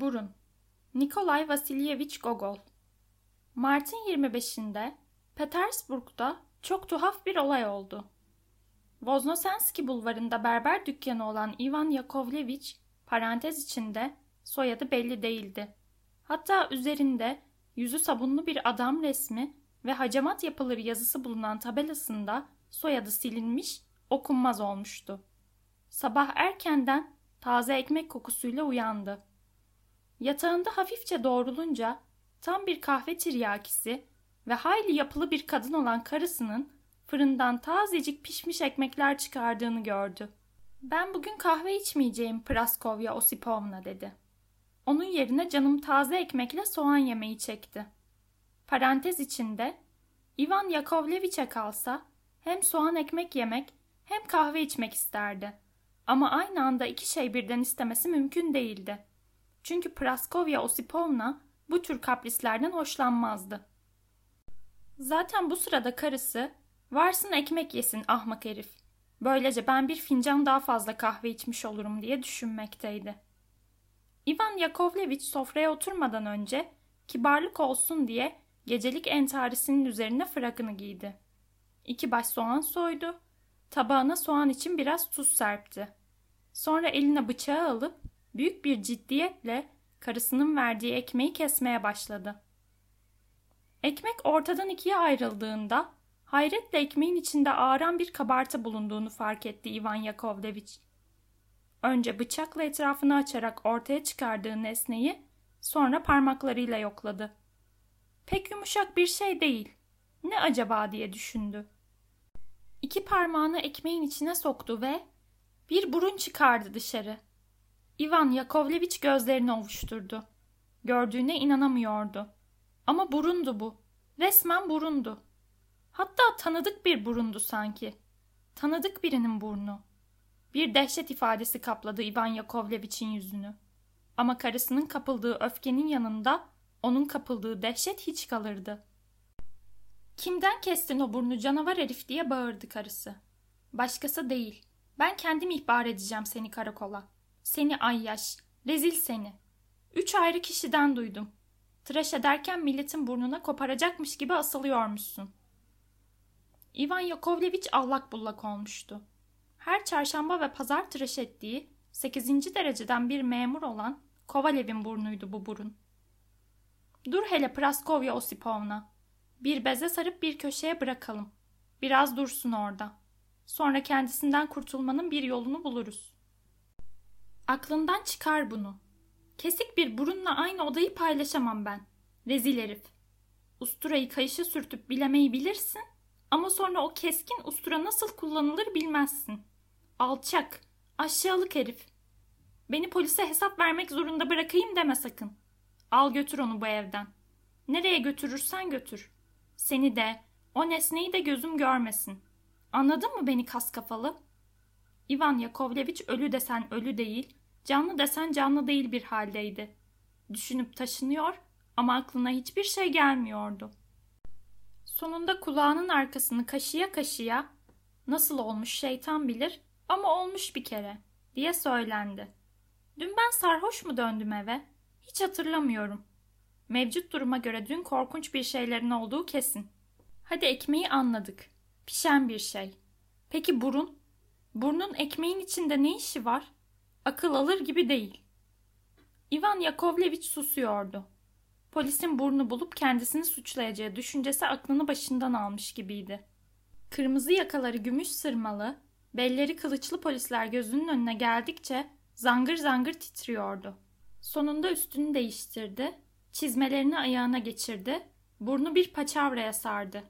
Burun Nikolay Vasilyevich Gogol Mart'ın 25'inde Petersburg'da çok tuhaf bir olay oldu. Voznosenski bulvarında berber dükkanı olan Ivan Yakovlevich parantez içinde soyadı belli değildi. Hatta üzerinde yüzü sabunlu bir adam resmi ve hacamat yapılır yazısı bulunan tabelasında soyadı silinmiş, okunmaz olmuştu. Sabah erkenden taze ekmek kokusuyla uyandı. Yatağında hafifçe doğrulunca tam bir kahve tiryakisi ve hayli yapılı bir kadın olan karısının fırından tazecik pişmiş ekmekler çıkardığını gördü. Ben bugün kahve içmeyeceğim Praskovya Osipovna dedi. Onun yerine canım taze ekmekle soğan yemeği çekti. Parantez içinde Ivan Yakovleviç'e kalsa hem soğan ekmek yemek hem kahve içmek isterdi. Ama aynı anda iki şey birden istemesi mümkün değildi. Çünkü Praskovya Osipovna bu tür kaprislerden hoşlanmazdı. Zaten bu sırada karısı varsın ekmek yesin ahmak herif. Böylece ben bir fincan daha fazla kahve içmiş olurum diye düşünmekteydi. Ivan Yakovlevich sofraya oturmadan önce kibarlık olsun diye gecelik entarisinin üzerine frakını giydi. İki baş soğan soydu, tabağına soğan için biraz tuz serpti. Sonra eline bıçağı alıp büyük bir ciddiyetle karısının verdiği ekmeği kesmeye başladı. Ekmek ortadan ikiye ayrıldığında hayretle ekmeğin içinde ağıran bir kabartı bulunduğunu fark etti Ivan Yakovlevich. Önce bıçakla etrafını açarak ortaya çıkardığı nesneyi sonra parmaklarıyla yokladı. Pek yumuşak bir şey değil. Ne acaba diye düşündü. İki parmağını ekmeğin içine soktu ve bir burun çıkardı dışarı. Ivan Yakovlevich gözlerini ovuşturdu. Gördüğüne inanamıyordu. Ama burundu bu. Resmen burundu. Hatta tanıdık bir burundu sanki. Tanıdık birinin burnu. Bir dehşet ifadesi kapladı Ivan Yakovlevich'in yüzünü. Ama karısının kapıldığı öfkenin yanında onun kapıldığı dehşet hiç kalırdı. Kimden kestin o burnu canavar herif diye bağırdı karısı. Başkası değil. Ben kendim ihbar edeceğim seni karakola. Seni ayyaş, rezil seni. Üç ayrı kişiden duydum. Tıraş ederken milletin burnuna koparacakmış gibi asılıyormuşsun. Ivan Yakovlevich allak bullak olmuştu. Her çarşamba ve pazar tıraş ettiği sekizinci dereceden bir memur olan Kovalev'in burnuydu bu burun. Dur hele Praskovya Osipovna. Bir beze sarıp bir köşeye bırakalım. Biraz dursun orada. Sonra kendisinden kurtulmanın bir yolunu buluruz. Aklından çıkar bunu. Kesik bir burunla aynı odayı paylaşamam ben. Rezil herif. Usturayı kayışa sürtüp bilemeyi bilirsin ama sonra o keskin ustura nasıl kullanılır bilmezsin. Alçak, aşağılık herif. Beni polise hesap vermek zorunda bırakayım deme sakın. Al götür onu bu evden. Nereye götürürsen götür. Seni de, o nesneyi de gözüm görmesin. Anladın mı beni kas kafalı? Ivan Yakovlevich ölü desen ölü değil, canlı desen canlı değil bir haldeydi. Düşünüp taşınıyor ama aklına hiçbir şey gelmiyordu. Sonunda kulağının arkasını kaşıya kaşıya nasıl olmuş şeytan bilir ama olmuş bir kere diye söylendi. Dün ben sarhoş mu döndüm eve? Hiç hatırlamıyorum. Mevcut duruma göre dün korkunç bir şeylerin olduğu kesin. Hadi ekmeği anladık. Pişen bir şey. Peki burun? Burnun ekmeğin içinde ne işi var? Akıl alır gibi değil. Ivan Yakovlevich susuyordu. Polisin burnu bulup kendisini suçlayacağı düşüncesi aklını başından almış gibiydi. Kırmızı yakaları gümüş sırmalı, belleri kılıçlı polisler gözünün önüne geldikçe zangır zangır titriyordu. Sonunda üstünü değiştirdi, çizmelerini ayağına geçirdi, burnu bir paçavraya sardı.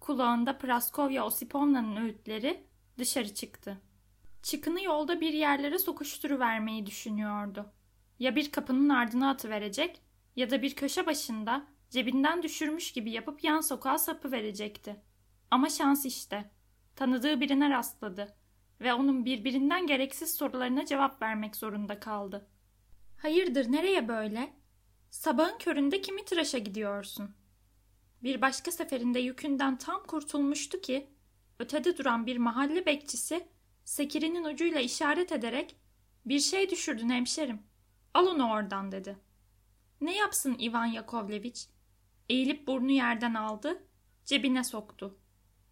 Kulağında Praskovya Osipovna'nın öğütleri dışarı çıktı. Çıkını yolda bir yerlere sokuşturuvermeyi düşünüyordu. Ya bir kapının ardına atıverecek ya da bir köşe başında cebinden düşürmüş gibi yapıp yan sokağa sapı verecekti. Ama şans işte. Tanıdığı birine rastladı ve onun birbirinden gereksiz sorularına cevap vermek zorunda kaldı. Hayırdır nereye böyle? Sabahın köründe kimi tıraşa gidiyorsun? Bir başka seferinde yükünden tam kurtulmuştu ki ötede duran bir mahalle bekçisi sekirinin ucuyla işaret ederek bir şey düşürdün hemşerim. Al onu oradan dedi. Ne yapsın Ivan Yakovleviç? Eğilip burnu yerden aldı, cebine soktu.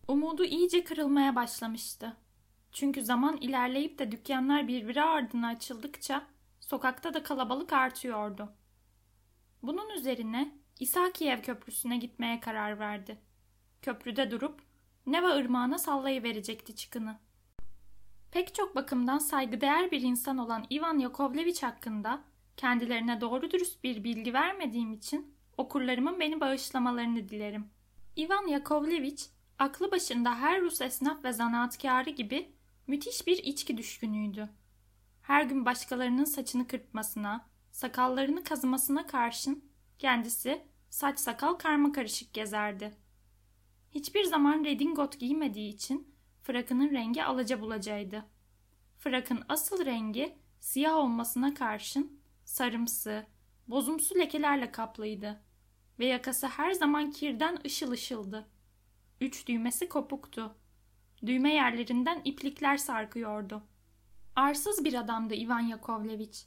Umudu iyice kırılmaya başlamıştı. Çünkü zaman ilerleyip de dükkanlar birbiri ardına açıldıkça sokakta da kalabalık artıyordu. Bunun üzerine İsakiyev Köprüsü'ne gitmeye karar verdi. Köprüde durup Neva ırmağına sallayıverecekti çıkını. Pek çok bakımdan saygıdeğer bir insan olan Ivan Yakovlevich hakkında kendilerine doğru dürüst bir bilgi vermediğim için okurlarımın beni bağışlamalarını dilerim. Ivan Yakovlevich, aklı başında her Rus esnaf ve zanaatkarı gibi müthiş bir içki düşkünüydü. Her gün başkalarının saçını kırpmasına, sakallarını kazımasına karşın kendisi saç sakal karma karışık gezerdi. Hiçbir zaman redingot giymediği için frakının rengi alaca bulacaydı. Frakın asıl rengi siyah olmasına karşın sarımsı, bozumsu lekelerle kaplıydı ve yakası her zaman kirden ışıl ışıldı. Üç düğmesi kopuktu. Düğme yerlerinden iplikler sarkıyordu. Arsız bir adamdı Ivan Yakovlevich.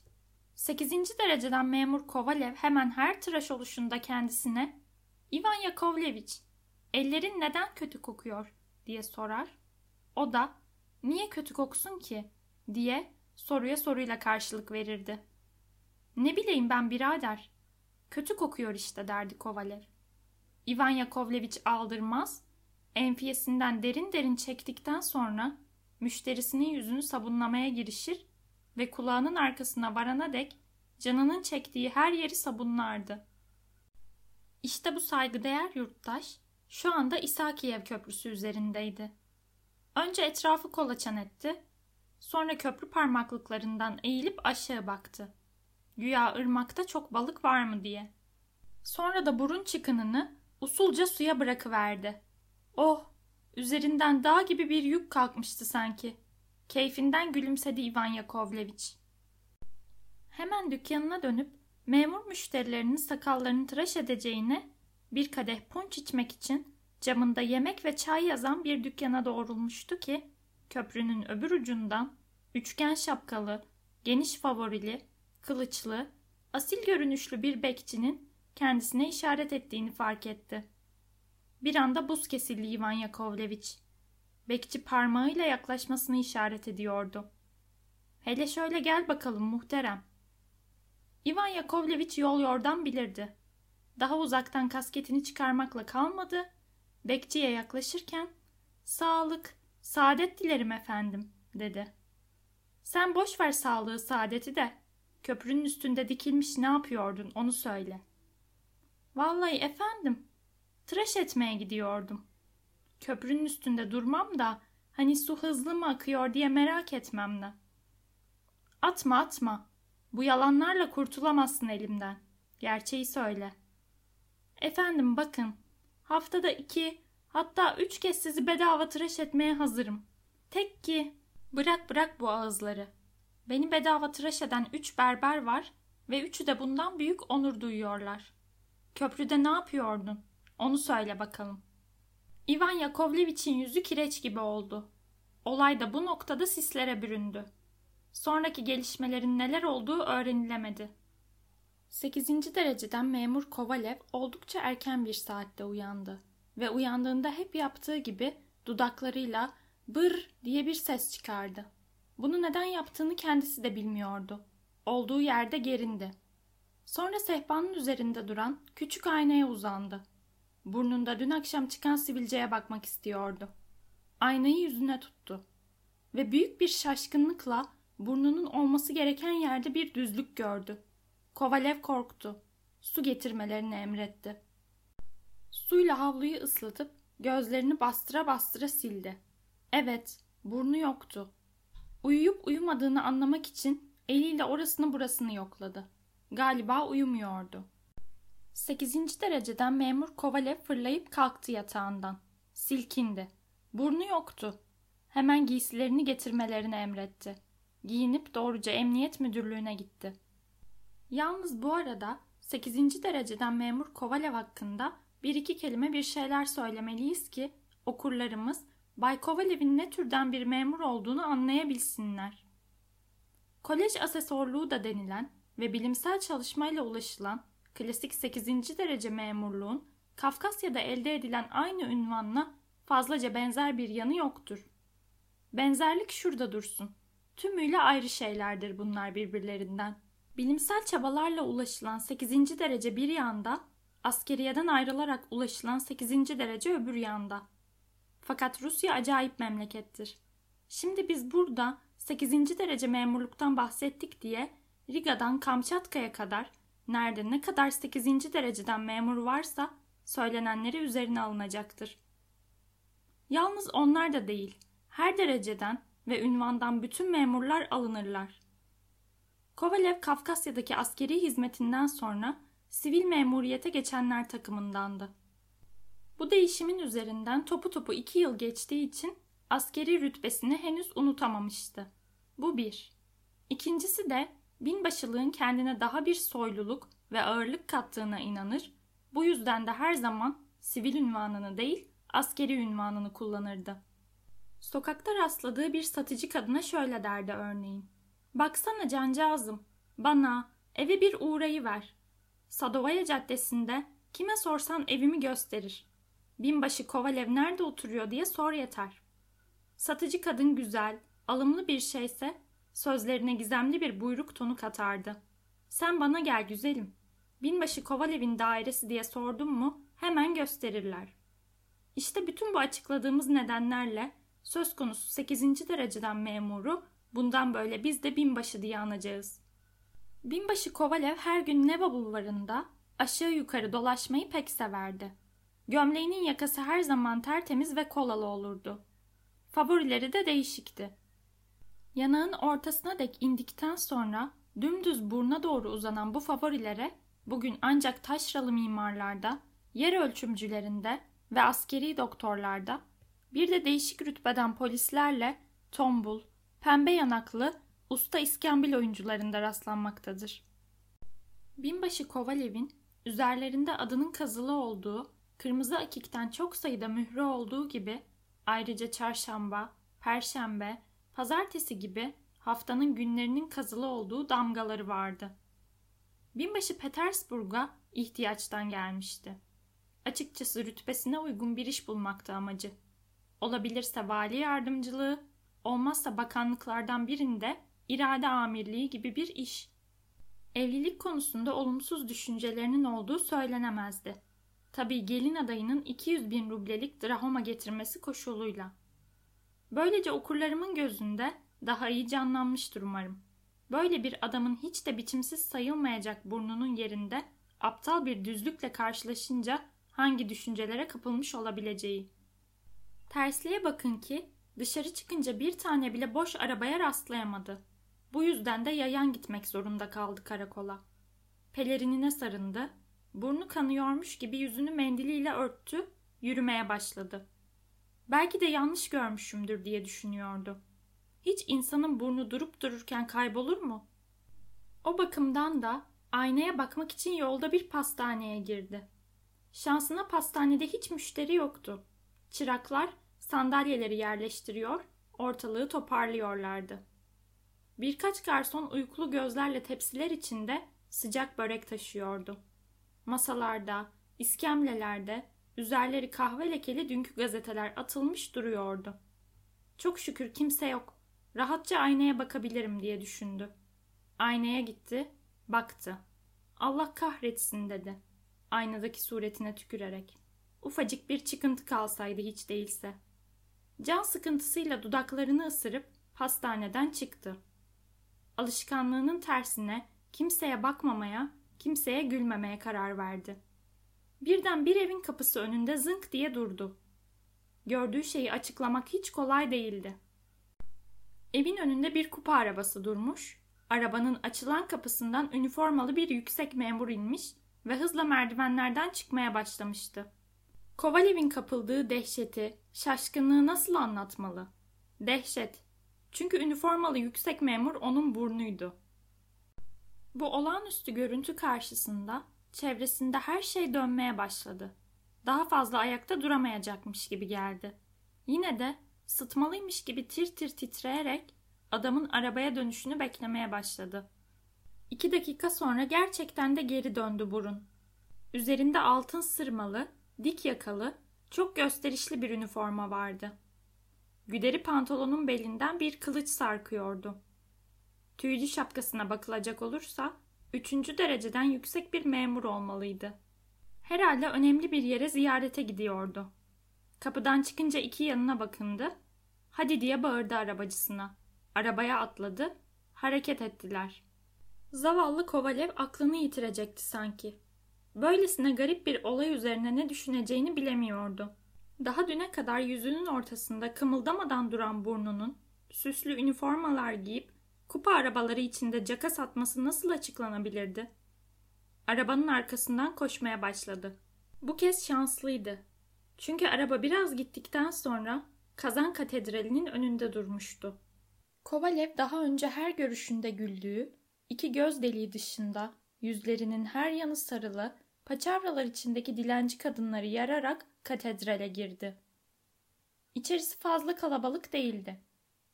Sekizinci dereceden memur Kovalev hemen her tıraş oluşunda kendisine Ivan Yakovlevich, ellerin neden kötü kokuyor diye sorar. O da niye kötü koksun ki diye soruya soruyla karşılık verirdi. Ne bileyim ben birader. Kötü kokuyor işte derdi Kovalev. Ivan Yakovlevich aldırmaz, enfiyesinden derin derin çektikten sonra müşterisinin yüzünü sabunlamaya girişir ve kulağının arkasına varana dek canının çektiği her yeri sabunlardı. İşte bu saygıdeğer yurttaş şu anda İsakiyev Köprüsü üzerindeydi. Önce etrafı kolaçan etti, sonra köprü parmaklıklarından eğilip aşağı baktı. Güya ırmakta çok balık var mı diye. Sonra da burun çıkınını usulca suya bırakıverdi. Oh, üzerinden dağ gibi bir yük kalkmıştı sanki. Keyfinden gülümsedi Ivan Yakovlevich. Hemen dükkanına dönüp memur müşterilerinin sakallarını tıraş edeceğine bir kadeh punç içmek için camında yemek ve çay yazan bir dükkana doğrulmuştu ki köprünün öbür ucundan üçgen şapkalı, geniş favorili, kılıçlı, asil görünüşlü bir bekçinin kendisine işaret ettiğini fark etti. Bir anda buz kesildi Ivan Yakovlevich. Bekçi parmağıyla yaklaşmasını işaret ediyordu. Hele şöyle gel bakalım muhterem. Ivan Yakovlevich yol yordan bilirdi. Daha uzaktan kasketini çıkarmakla kalmadı. Bekçiye yaklaşırken sağlık, saadet dilerim efendim dedi. Sen boş ver sağlığı, saadeti de. Köprünün üstünde dikilmiş ne yapıyordun onu söyle. Vallahi efendim, tıraş etmeye gidiyordum. Köprünün üstünde durmam da hani su hızlı mı akıyor diye merak etmem de. Atma atma. Bu yalanlarla kurtulamazsın elimden. Gerçeği söyle. Efendim bakın. Haftada iki hatta üç kez sizi bedava tıraş etmeye hazırım. Tek ki bırak bırak bu ağızları. Beni bedava tıraş eden üç berber var ve üçü de bundan büyük onur duyuyorlar. Köprüde ne yapıyordun? Onu söyle bakalım. Ivan Yakovlevich'in yüzü kireç gibi oldu. Olay da bu noktada sislere büründü. Sonraki gelişmelerin neler olduğu öğrenilemedi. 8. dereceden memur Kovalev oldukça erken bir saatte uyandı ve uyandığında hep yaptığı gibi dudaklarıyla bır diye bir ses çıkardı. Bunu neden yaptığını kendisi de bilmiyordu. Olduğu yerde gerindi. Sonra sehpanın üzerinde duran küçük aynaya uzandı. Burnunda dün akşam çıkan sivilceye bakmak istiyordu. Aynayı yüzüne tuttu ve büyük bir şaşkınlıkla burnunun olması gereken yerde bir düzlük gördü. Kovalev korktu. Su getirmelerini emretti. Suyla havluyu ıslatıp gözlerini bastıra bastıra sildi. Evet, burnu yoktu. Uyuyup uyumadığını anlamak için eliyle orasını burasını yokladı. Galiba uyumuyordu. Sekizinci dereceden memur Kovalev fırlayıp kalktı yatağından. Silkindi. Burnu yoktu. Hemen giysilerini getirmelerini emretti. Giyinip doğruca emniyet müdürlüğüne gitti. Yalnız bu arada sekizinci dereceden memur Kovalev hakkında bir iki kelime bir şeyler söylemeliyiz ki okurlarımız Bay Kovalev'in ne türden bir memur olduğunu anlayabilsinler. Kolej asesorluğu da denilen ve bilimsel çalışmayla ulaşılan klasik 8. derece memurluğun Kafkasya'da elde edilen aynı ünvanla fazlaca benzer bir yanı yoktur. Benzerlik şurada dursun. Tümüyle ayrı şeylerdir bunlar birbirlerinden. Bilimsel çabalarla ulaşılan 8. derece bir yanda, askeriyeden ayrılarak ulaşılan 8. derece öbür yanda. Fakat Rusya acayip memlekettir. Şimdi biz burada 8. derece memurluktan bahsettik diye Riga'dan Kamçatka'ya kadar nerede ne kadar 8. dereceden memur varsa söylenenleri üzerine alınacaktır. Yalnız onlar da değil, her dereceden ve ünvandan bütün memurlar alınırlar. Kovalev Kafkasya'daki askeri hizmetinden sonra sivil memuriyete geçenler takımındandı. Bu değişimin üzerinden topu topu iki yıl geçtiği için askeri rütbesini henüz unutamamıştı. Bu bir. İkincisi de binbaşılığın kendine daha bir soyluluk ve ağırlık kattığına inanır, bu yüzden de her zaman sivil ünvanını değil askeri ünvanını kullanırdı. Sokakta rastladığı bir satıcı kadına şöyle derdi örneğin. Baksana cancağızım, bana eve bir uğrayı ver. Sadovaya Caddesi'nde kime sorsan evimi gösterir. Binbaşı Kovalev nerede oturuyor diye sor yeter. Satıcı kadın güzel, alımlı bir şeyse sözlerine gizemli bir buyruk tonu katardı. Sen bana gel güzelim. Binbaşı Kovalev'in dairesi diye sordum mu hemen gösterirler. İşte bütün bu açıkladığımız nedenlerle söz konusu 8. dereceden memuru bundan böyle biz de binbaşı diye anacağız. Binbaşı Kovalev her gün Neva bulvarında aşağı yukarı dolaşmayı pek severdi. Gömleğinin yakası her zaman tertemiz ve kolalı olurdu. Favorileri de değişikti. Yanağın ortasına dek indikten sonra dümdüz burna doğru uzanan bu favorilere bugün ancak taşralı mimarlarda, yer ölçümcülerinde ve askeri doktorlarda bir de değişik rütbeden polislerle tombul, pembe yanaklı, usta iskambil oyuncularında rastlanmaktadır. Binbaşı Kovalev'in üzerlerinde adının kazılı olduğu, kırmızı akikten çok sayıda mührü olduğu gibi ayrıca çarşamba, perşembe, pazartesi gibi haftanın günlerinin kazılı olduğu damgaları vardı. Binbaşı Petersburg'a ihtiyaçtan gelmişti. Açıkçası rütbesine uygun bir iş bulmakta amacı. Olabilirse vali yardımcılığı, olmazsa bakanlıklardan birinde irade amirliği gibi bir iş. Evlilik konusunda olumsuz düşüncelerinin olduğu söylenemezdi. Tabii gelin adayının 200 bin rublelik drahoma getirmesi koşuluyla. Böylece okurlarımın gözünde daha iyi canlanmıştır umarım. Böyle bir adamın hiç de biçimsiz sayılmayacak burnunun yerinde aptal bir düzlükle karşılaşınca hangi düşüncelere kapılmış olabileceği. Tersliğe bakın ki dışarı çıkınca bir tane bile boş arabaya rastlayamadı. Bu yüzden de yayan gitmek zorunda kaldı karakola. Pelerinine sarındı, burnu kanıyormuş gibi yüzünü mendiliyle örttü, yürümeye başladı. Belki de yanlış görmüşümdür diye düşünüyordu. Hiç insanın burnu durup dururken kaybolur mu? O bakımdan da aynaya bakmak için yolda bir pastaneye girdi. Şansına pastanede hiç müşteri yoktu. Çıraklar sandalyeleri yerleştiriyor, ortalığı toparlıyorlardı. Birkaç garson uykulu gözlerle tepsiler içinde sıcak börek taşıyordu. Masalarda, iskemlelerde, üzerleri kahve lekeli dünkü gazeteler atılmış duruyordu. Çok şükür kimse yok. Rahatça aynaya bakabilirim diye düşündü. Aynaya gitti, baktı. Allah kahretsin dedi. Aynadaki suretine tükürerek. Ufacık bir çıkıntı kalsaydı hiç değilse. Can sıkıntısıyla dudaklarını ısırıp hastaneden çıktı. Alışkanlığının tersine kimseye bakmamaya, kimseye gülmemeye karar verdi. Birden bir evin kapısı önünde zınk diye durdu. Gördüğü şeyi açıklamak hiç kolay değildi. Evin önünde bir kupa arabası durmuş, arabanın açılan kapısından üniformalı bir yüksek memur inmiş ve hızla merdivenlerden çıkmaya başlamıştı. Kovalev'in kapıldığı dehşeti, şaşkınlığı nasıl anlatmalı? Dehşet. Çünkü üniformalı yüksek memur onun burnuydu. Bu olağanüstü görüntü karşısında çevresinde her şey dönmeye başladı. Daha fazla ayakta duramayacakmış gibi geldi. Yine de sıtmalıymış gibi tir tir titreyerek adamın arabaya dönüşünü beklemeye başladı. İki dakika sonra gerçekten de geri döndü burun. Üzerinde altın sırmalı, dik yakalı, çok gösterişli bir üniforma vardı. Güderi pantolonun belinden bir kılıç sarkıyordu. Tüylü şapkasına bakılacak olursa üçüncü dereceden yüksek bir memur olmalıydı. Herhalde önemli bir yere ziyarete gidiyordu. Kapıdan çıkınca iki yanına bakındı. Hadi diye bağırdı arabacısına. Arabaya atladı. Hareket ettiler. Zavallı Kovalev aklını yitirecekti sanki. Böylesine garip bir olay üzerine ne düşüneceğini bilemiyordu. Daha düne kadar yüzünün ortasında kımıldamadan duran burnunun, süslü üniformalar giyip kupa arabaları içinde caka satması nasıl açıklanabilirdi? Arabanın arkasından koşmaya başladı. Bu kez şanslıydı. Çünkü araba biraz gittikten sonra Kazan Katedrali'nin önünde durmuştu. Kovalev daha önce her görüşünde güldüğü, iki göz deliği dışında yüzlerinin her yanı sarılı, paçavralar içindeki dilenci kadınları yararak katedrale girdi. İçerisi fazla kalabalık değildi.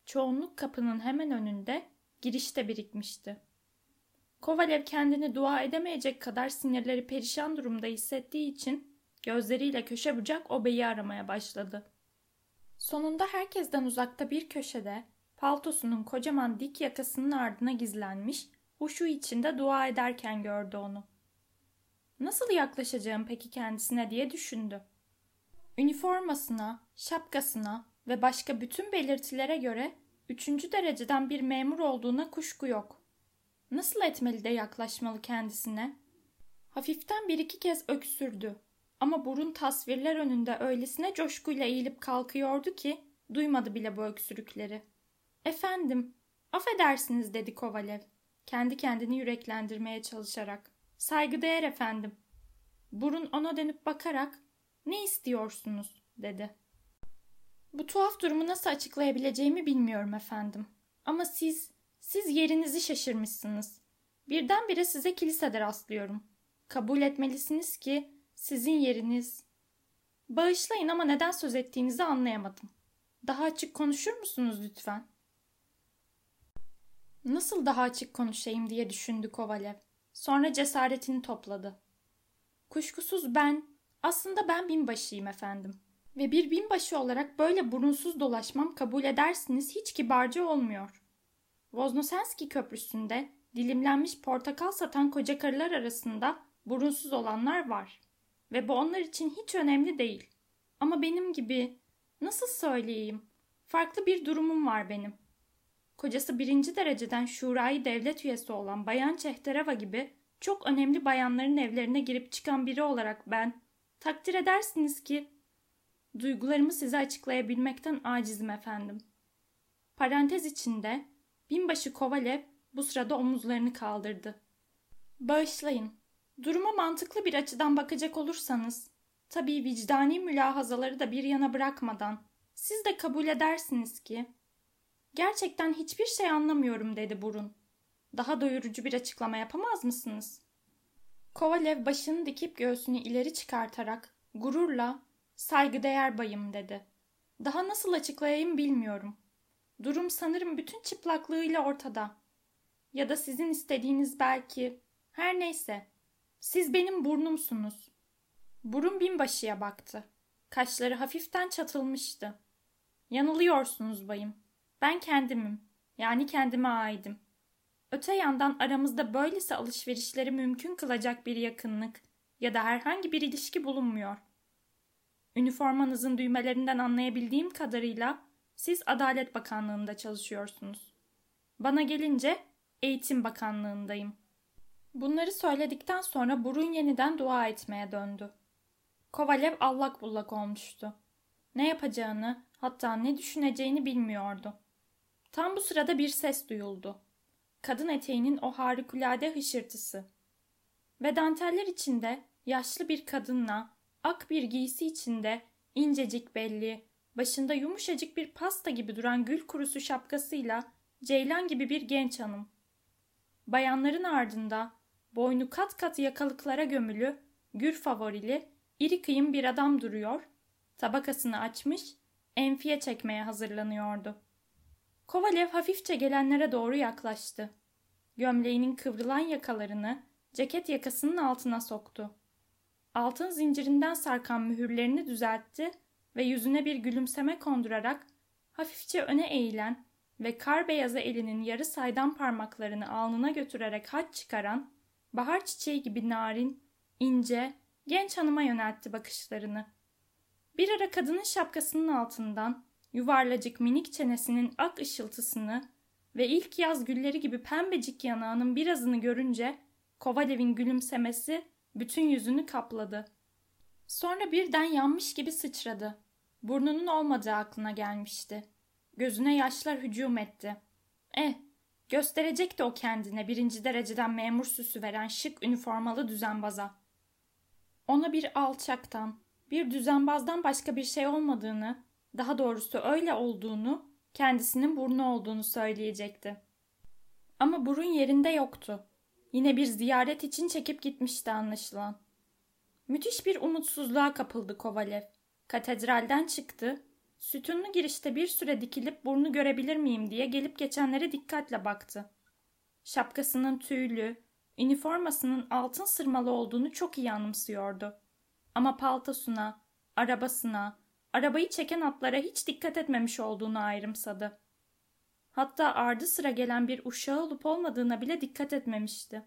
Çoğunluk kapının hemen önünde, girişte birikmişti. Kovalev kendini dua edemeyecek kadar sinirleri perişan durumda hissettiği için gözleriyle köşe bucak obeyi aramaya başladı. Sonunda herkesten uzakta bir köşede paltosunun kocaman dik yakasının ardına gizlenmiş, huşu içinde dua ederken gördü onu. Nasıl yaklaşacağım peki kendisine diye düşündü. Üniformasına, şapkasına ve başka bütün belirtilere göre üçüncü dereceden bir memur olduğuna kuşku yok. Nasıl etmeli de yaklaşmalı kendisine? Hafiften bir iki kez öksürdü. Ama burun tasvirler önünde öylesine coşkuyla eğilip kalkıyordu ki duymadı bile bu öksürükleri. Efendim, affedersiniz dedi Kovalev. Kendi kendini yüreklendirmeye çalışarak. Saygıdeğer efendim. Burun ona dönüp bakarak ne istiyorsunuz dedi. Bu tuhaf durumu nasıl açıklayabileceğimi bilmiyorum efendim. Ama siz, siz yerinizi şaşırmışsınız. Birdenbire size kilisede rastlıyorum. Kabul etmelisiniz ki sizin yeriniz... Bağışlayın ama neden söz ettiğinizi anlayamadım. Daha açık konuşur musunuz lütfen? Nasıl daha açık konuşayım diye düşündü Kovalev. Sonra cesaretini topladı. Kuşkusuz ben, aslında ben binbaşıyım efendim. Ve bir binbaşı olarak böyle burunsuz dolaşmam kabul edersiniz hiç kibarca olmuyor. Voznosenski köprüsünde dilimlenmiş portakal satan koca karılar arasında burunsuz olanlar var. Ve bu onlar için hiç önemli değil. Ama benim gibi, nasıl söyleyeyim, farklı bir durumum var benim. Kocası birinci dereceden şurayı devlet üyesi olan Bayan Çehtereva gibi çok önemli bayanların evlerine girip çıkan biri olarak ben, takdir edersiniz ki, duygularımı size açıklayabilmekten acizim efendim. Parantez içinde, binbaşı Kovalev bu sırada omuzlarını kaldırdı. Bağışlayın, Duruma mantıklı bir açıdan bakacak olursanız, tabii vicdani mülahazaları da bir yana bırakmadan, siz de kabul edersiniz ki, gerçekten hiçbir şey anlamıyorum dedi Burun. Daha doyurucu bir açıklama yapamaz mısınız? Kovalev başını dikip göğsünü ileri çıkartarak gururla saygıdeğer bayım dedi. Daha nasıl açıklayayım bilmiyorum. Durum sanırım bütün çıplaklığıyla ortada. Ya da sizin istediğiniz belki her neyse siz benim burnumsunuz. Burun binbaşıya baktı. Kaşları hafiften çatılmıştı. Yanılıyorsunuz bayım. Ben kendimim. Yani kendime aidim. Öte yandan aramızda böylesi alışverişleri mümkün kılacak bir yakınlık ya da herhangi bir ilişki bulunmuyor. Üniformanızın düğmelerinden anlayabildiğim kadarıyla siz Adalet Bakanlığı'nda çalışıyorsunuz. Bana gelince Eğitim Bakanlığı'ndayım. Bunları söyledikten sonra burun yeniden dua etmeye döndü. Kovalev allak bullak olmuştu. Ne yapacağını, hatta ne düşüneceğini bilmiyordu. Tam bu sırada bir ses duyuldu. Kadın eteğinin o harikulade hışırtısı. Ve danteller içinde yaşlı bir kadınla, ak bir giysi içinde, incecik belli, başında yumuşacık bir pasta gibi duran gül kurusu şapkasıyla ceylan gibi bir genç hanım. Bayanların ardında boynu kat kat yakalıklara gömülü, gür favorili, iri kıyım bir adam duruyor, tabakasını açmış, enfiye çekmeye hazırlanıyordu. Kovalev hafifçe gelenlere doğru yaklaştı. Gömleğinin kıvrılan yakalarını ceket yakasının altına soktu. Altın zincirinden sarkan mühürlerini düzeltti ve yüzüne bir gülümseme kondurarak hafifçe öne eğilen ve kar beyazı elinin yarı saydam parmaklarını alnına götürerek haç çıkaran, bahar çiçeği gibi narin, ince, genç hanıma yöneltti bakışlarını. Bir ara kadının şapkasının altından yuvarlacık minik çenesinin ak ışıltısını ve ilk yaz gülleri gibi pembecik yanağının birazını görünce Kovalev'in gülümsemesi bütün yüzünü kapladı. Sonra birden yanmış gibi sıçradı. Burnunun olmadığı aklına gelmişti. Gözüne yaşlar hücum etti. Eh, gösterecekti o kendine birinci dereceden memur süsü veren şık üniformalı düzenbaza. Ona bir alçaktan, bir düzenbazdan başka bir şey olmadığını, daha doğrusu öyle olduğunu, kendisinin burnu olduğunu söyleyecekti. Ama burun yerinde yoktu. Yine bir ziyaret için çekip gitmişti anlaşılan. Müthiş bir umutsuzluğa kapıldı Kovalev. Katedralden çıktı. Sütunlu girişte bir süre dikilip burnu görebilir miyim diye gelip geçenlere dikkatle baktı. Şapkasının tüylü, üniformasının altın sırmalı olduğunu çok iyi anımsıyordu. Ama paltosuna, arabasına, arabayı çeken atlara hiç dikkat etmemiş olduğunu ayrımsadı. Hatta ardı sıra gelen bir uşağı olup olmadığına bile dikkat etmemişti.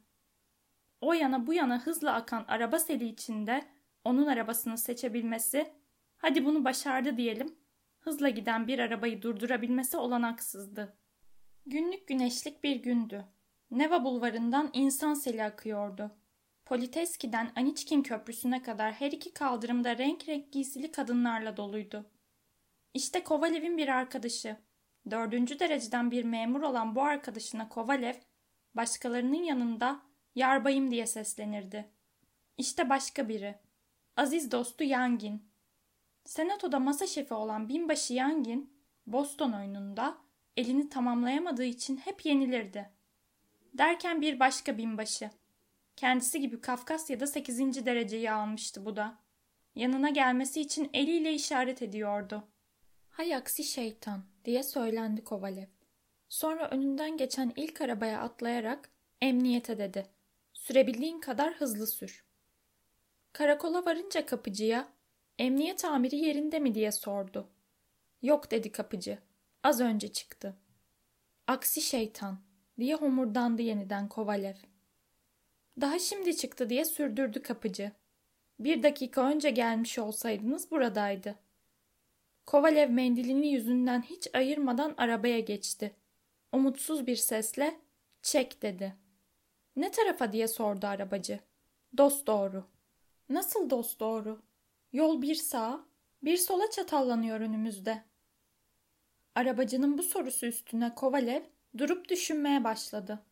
O yana bu yana hızla akan araba seli içinde onun arabasını seçebilmesi, hadi bunu başardı diyelim, hızla giden bir arabayı durdurabilmesi olanaksızdı. Günlük güneşlik bir gündü. Neva bulvarından insan seli akıyordu. Politeski'den Aniçkin Köprüsü'ne kadar her iki kaldırımda renk renk giysili kadınlarla doluydu. İşte Kovalev'in bir arkadaşı. Dördüncü dereceden bir memur olan bu arkadaşına Kovalev, başkalarının yanında yarbayım diye seslenirdi. İşte başka biri. Aziz dostu Yangin. Senatoda masa şefi olan binbaşı Yangin, Boston oyununda elini tamamlayamadığı için hep yenilirdi. Derken bir başka binbaşı. Kendisi gibi Kafkasya'da 8. dereceyi almıştı bu da. Yanına gelmesi için eliyle işaret ediyordu. Hay aksi şeytan diye söylendi Kovalev. Sonra önünden geçen ilk arabaya atlayarak emniyete dedi. Sürebildiğin kadar hızlı sür. Karakola varınca kapıcıya emniyet amiri yerinde mi diye sordu. Yok dedi kapıcı. Az önce çıktı. Aksi şeytan diye homurdandı yeniden Kovalev. Daha şimdi çıktı diye sürdürdü kapıcı. Bir dakika önce gelmiş olsaydınız buradaydı. Kovalev mendilini yüzünden hiç ayırmadan arabaya geçti. Umutsuz bir sesle çek dedi. Ne tarafa diye sordu arabacı. Dost doğru. Nasıl dost doğru? Yol bir sağa, bir sola çatallanıyor önümüzde. Arabacının bu sorusu üstüne Kovalev durup düşünmeye başladı.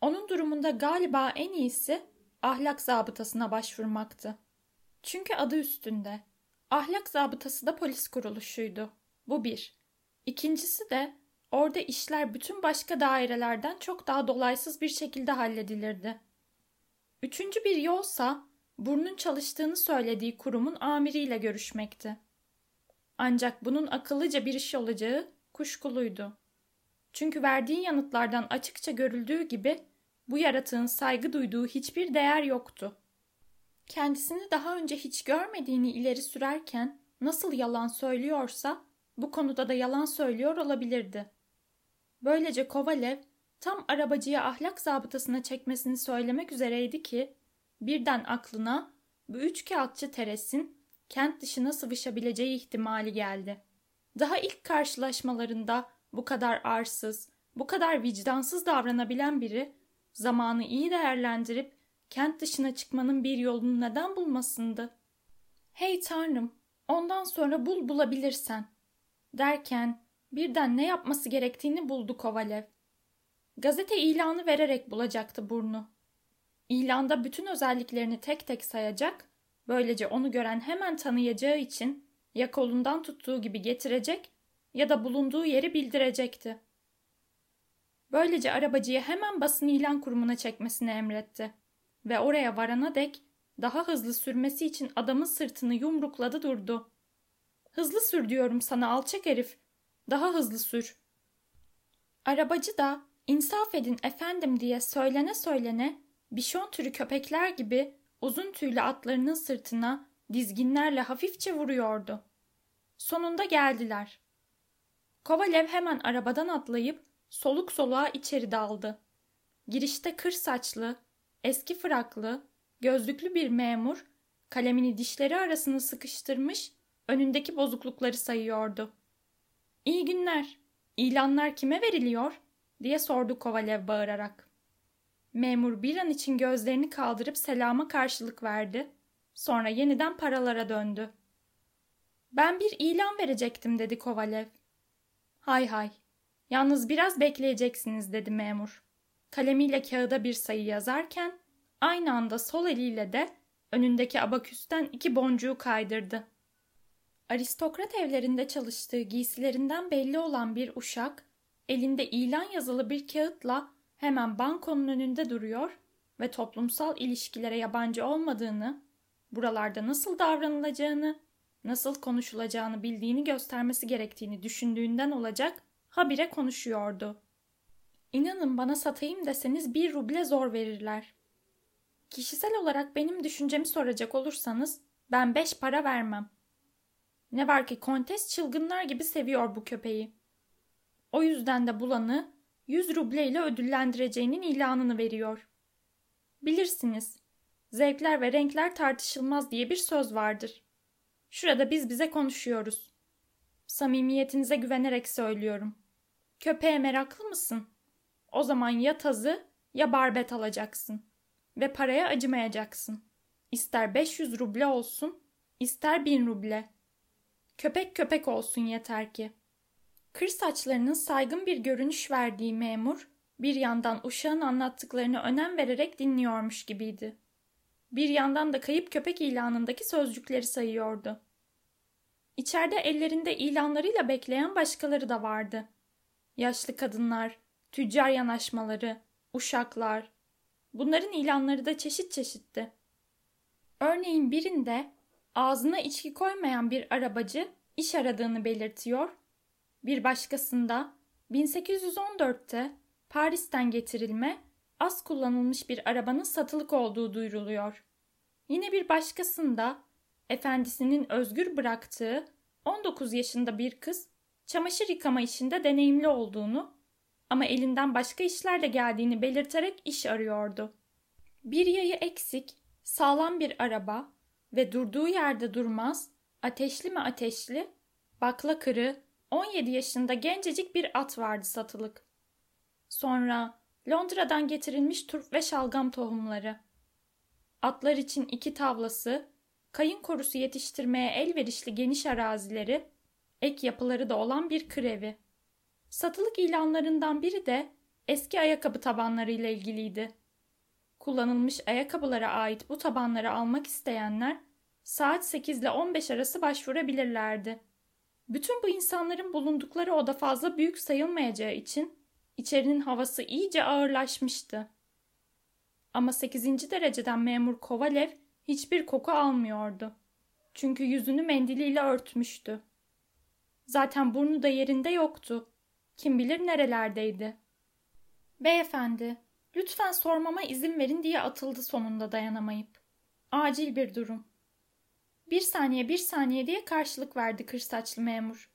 Onun durumunda galiba en iyisi ahlak zabıtasına başvurmaktı. Çünkü adı üstünde. Ahlak zabıtası da polis kuruluşuydu. Bu bir. İkincisi de orada işler bütün başka dairelerden çok daha dolaysız bir şekilde halledilirdi. Üçüncü bir yolsa burnun çalıştığını söylediği kurumun amiriyle görüşmekti. Ancak bunun akıllıca bir iş olacağı kuşkuluydu. Çünkü verdiği yanıtlardan açıkça görüldüğü gibi bu yaratığın saygı duyduğu hiçbir değer yoktu. Kendisini daha önce hiç görmediğini ileri sürerken nasıl yalan söylüyorsa bu konuda da yalan söylüyor olabilirdi. Böylece Kovalev tam arabacıya ahlak zabıtasına çekmesini söylemek üzereydi ki birden aklına bu üç kağıtçı Teres'in kent dışına sıvışabileceği ihtimali geldi. Daha ilk karşılaşmalarında bu kadar arsız, bu kadar vicdansız davranabilen biri zamanı iyi değerlendirip kent dışına çıkmanın bir yolunu neden bulmasındı? Hey tanrım, ondan sonra bul bulabilirsen. Derken birden ne yapması gerektiğini buldu Kovalev. Gazete ilanı vererek bulacaktı burnu. İlanda bütün özelliklerini tek tek sayacak, böylece onu gören hemen tanıyacağı için ya kolundan tuttuğu gibi getirecek ya da bulunduğu yeri bildirecekti. Böylece arabacıyı hemen basın ilan kurumuna çekmesini emretti ve oraya varana dek daha hızlı sürmesi için adamın sırtını yumrukladı durdu. Hızlı sür diyorum sana alçak herif. Daha hızlı sür. Arabacı da İnsaf edin efendim diye söylene söylene bişon türü köpekler gibi uzun tüylü atlarının sırtına dizginlerle hafifçe vuruyordu. Sonunda geldiler. Kovalev hemen arabadan atlayıp soluk soluğa içeri daldı. Girişte kır saçlı, eski fraklı, gözlüklü bir memur kalemini dişleri arasını sıkıştırmış önündeki bozuklukları sayıyordu. İyi günler. İlanlar kime veriliyor? diye sordu Kovalev bağırarak. Memur bir an için gözlerini kaldırıp selama karşılık verdi. Sonra yeniden paralara döndü. Ben bir ilan verecektim dedi Kovalev. Hay hay. Yalnız biraz bekleyeceksiniz dedi memur. Kalemiyle kağıda bir sayı yazarken aynı anda sol eliyle de önündeki abaküsten iki boncuğu kaydırdı. Aristokrat evlerinde çalıştığı giysilerinden belli olan bir uşak, elinde ilan yazılı bir kağıtla hemen bankonun önünde duruyor ve toplumsal ilişkilere yabancı olmadığını, buralarda nasıl davranılacağını, nasıl konuşulacağını bildiğini göstermesi gerektiğini düşündüğünden olacak habire konuşuyordu. İnanın bana satayım deseniz bir ruble zor verirler. Kişisel olarak benim düşüncemi soracak olursanız ben beş para vermem. Ne var ki kontes çılgınlar gibi seviyor bu köpeği. O yüzden de bulanı 100 ruble ile ödüllendireceğinin ilanını veriyor. Bilirsiniz, zevkler ve renkler tartışılmaz diye bir söz vardır. Şurada biz bize konuşuyoruz. Samimiyetinize güvenerek söylüyorum. Köpeğe meraklı mısın? O zaman ya tazı ya barbet alacaksın. Ve paraya acımayacaksın. İster 500 ruble olsun, ister 1000 ruble. Köpek köpek olsun yeter ki. Kır saçlarının saygın bir görünüş verdiği memur, bir yandan uşağın anlattıklarını önem vererek dinliyormuş gibiydi. Bir yandan da kayıp köpek ilanındaki sözcükleri sayıyordu. İçeride ellerinde ilanlarıyla bekleyen başkaları da vardı. Yaşlı kadınlar, tüccar yanaşmaları, uşaklar. Bunların ilanları da çeşit çeşitti. Örneğin birinde ağzına içki koymayan bir arabacı iş aradığını belirtiyor. Bir başkasında 1814'te Paris'ten getirilme az kullanılmış bir arabanın satılık olduğu duyuruluyor. Yine bir başkasında efendisinin özgür bıraktığı 19 yaşında bir kız çamaşır yıkama işinde deneyimli olduğunu ama elinden başka işlerle geldiğini belirterek iş arıyordu. Bir yayı eksik, sağlam bir araba ve durduğu yerde durmaz, ateşli mi ateşli, bakla kırı, 17 yaşında gencecik bir at vardı satılık. Sonra Londra'dan getirilmiş turp ve şalgam tohumları. Atlar için iki tavlası, kayın korusu yetiştirmeye elverişli geniş arazileri, ek yapıları da olan bir kır Satılık ilanlarından biri de eski ayakkabı tabanlarıyla ilgiliydi. Kullanılmış ayakkabılara ait bu tabanları almak isteyenler saat 8 ile 15 arası başvurabilirlerdi. Bütün bu insanların bulundukları oda fazla büyük sayılmayacağı için içerinin havası iyice ağırlaşmıştı. Ama 8. dereceden memur Kovalev hiçbir koku almıyordu. Çünkü yüzünü mendiliyle örtmüştü. Zaten burnu da yerinde yoktu. Kim bilir nerelerdeydi. Beyefendi, lütfen sormama izin verin diye atıldı sonunda dayanamayıp. Acil bir durum. Bir saniye bir saniye diye karşılık verdi kırsaçlı memur.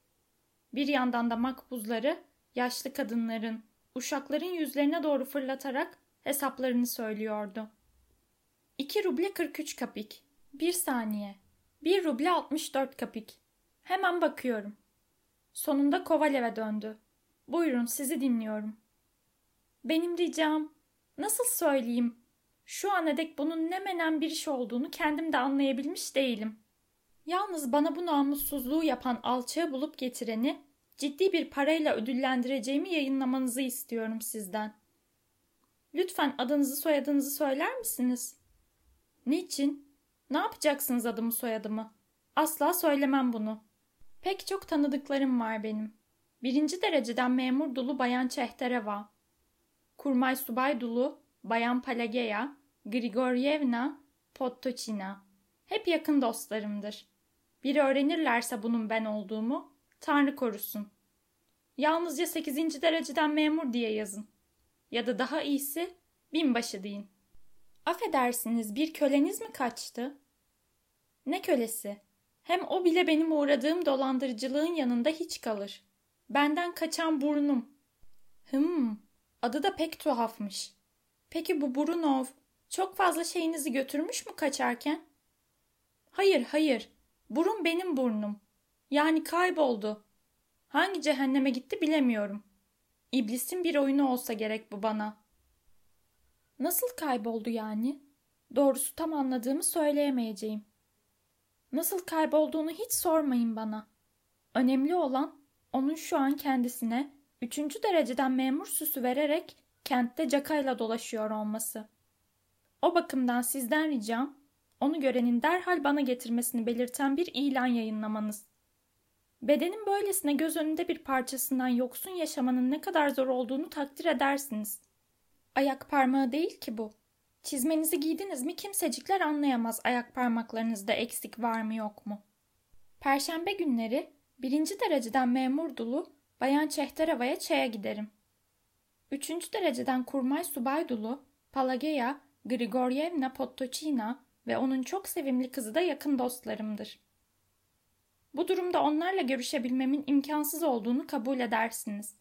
Bir yandan da makbuzları yaşlı kadınların, uşakların yüzlerine doğru fırlatarak hesaplarını söylüyordu. 2 ruble 43 kapik. Bir saniye. 1 ruble 64 kapik. Hemen bakıyorum. Sonunda Kovalev'e döndü. Buyurun sizi dinliyorum. Benim ricam, nasıl söyleyeyim? Şu ana dek bunun ne menen bir iş olduğunu kendim de anlayabilmiş değilim. Yalnız bana bu namussuzluğu yapan alçağı bulup getireni ciddi bir parayla ödüllendireceğimi yayınlamanızı istiyorum sizden. Lütfen adınızı soyadınızı söyler misiniz? Niçin? Ne yapacaksınız adımı soyadımı? Asla söylemem bunu. Pek çok tanıdıklarım var benim. Birinci dereceden memur dulu Bayan Çehtereva, Kurmay Subay dulu Bayan Palageya, Grigoryevna Pottoçina. Hep yakın dostlarımdır. Biri öğrenirlerse bunun ben olduğumu, Tanrı korusun. Yalnızca sekizinci dereceden memur diye yazın. ya da daha iyisi binbaşı deyin. Affedersiniz bir köleniz mi kaçtı? Ne kölesi? Hem o bile benim uğradığım dolandırıcılığın yanında hiç kalır. Benden kaçan burnum. Hım, adı da pek tuhafmış. Peki bu Burunov çok fazla şeyinizi götürmüş mü kaçarken? Hayır, hayır. Burun benim burnum. Yani kayboldu. Hangi cehenneme gitti bilemiyorum. İblisin bir oyunu olsa gerek bu bana. Nasıl kayboldu yani? Doğrusu tam anladığımı söyleyemeyeceğim. Nasıl kaybolduğunu hiç sormayın bana. Önemli olan onun şu an kendisine üçüncü dereceden memur süsü vererek kentte cakayla dolaşıyor olması. O bakımdan sizden ricam onu görenin derhal bana getirmesini belirten bir ilan yayınlamanız. Bedenin böylesine göz önünde bir parçasından yoksun yaşamanın ne kadar zor olduğunu takdir edersiniz. Ayak parmağı değil ki bu. Çizmenizi giydiniz mi kimsecikler anlayamaz ayak parmaklarınızda eksik var mı yok mu. Perşembe günleri birinci dereceden memur dulu Bayan Çehterova'ya çaya giderim. Üçüncü dereceden kurmay subay dulu Palageya Grigoryevna Pottoçina ve onun çok sevimli kızı da yakın dostlarımdır. Bu durumda onlarla görüşebilmemin imkansız olduğunu kabul edersiniz.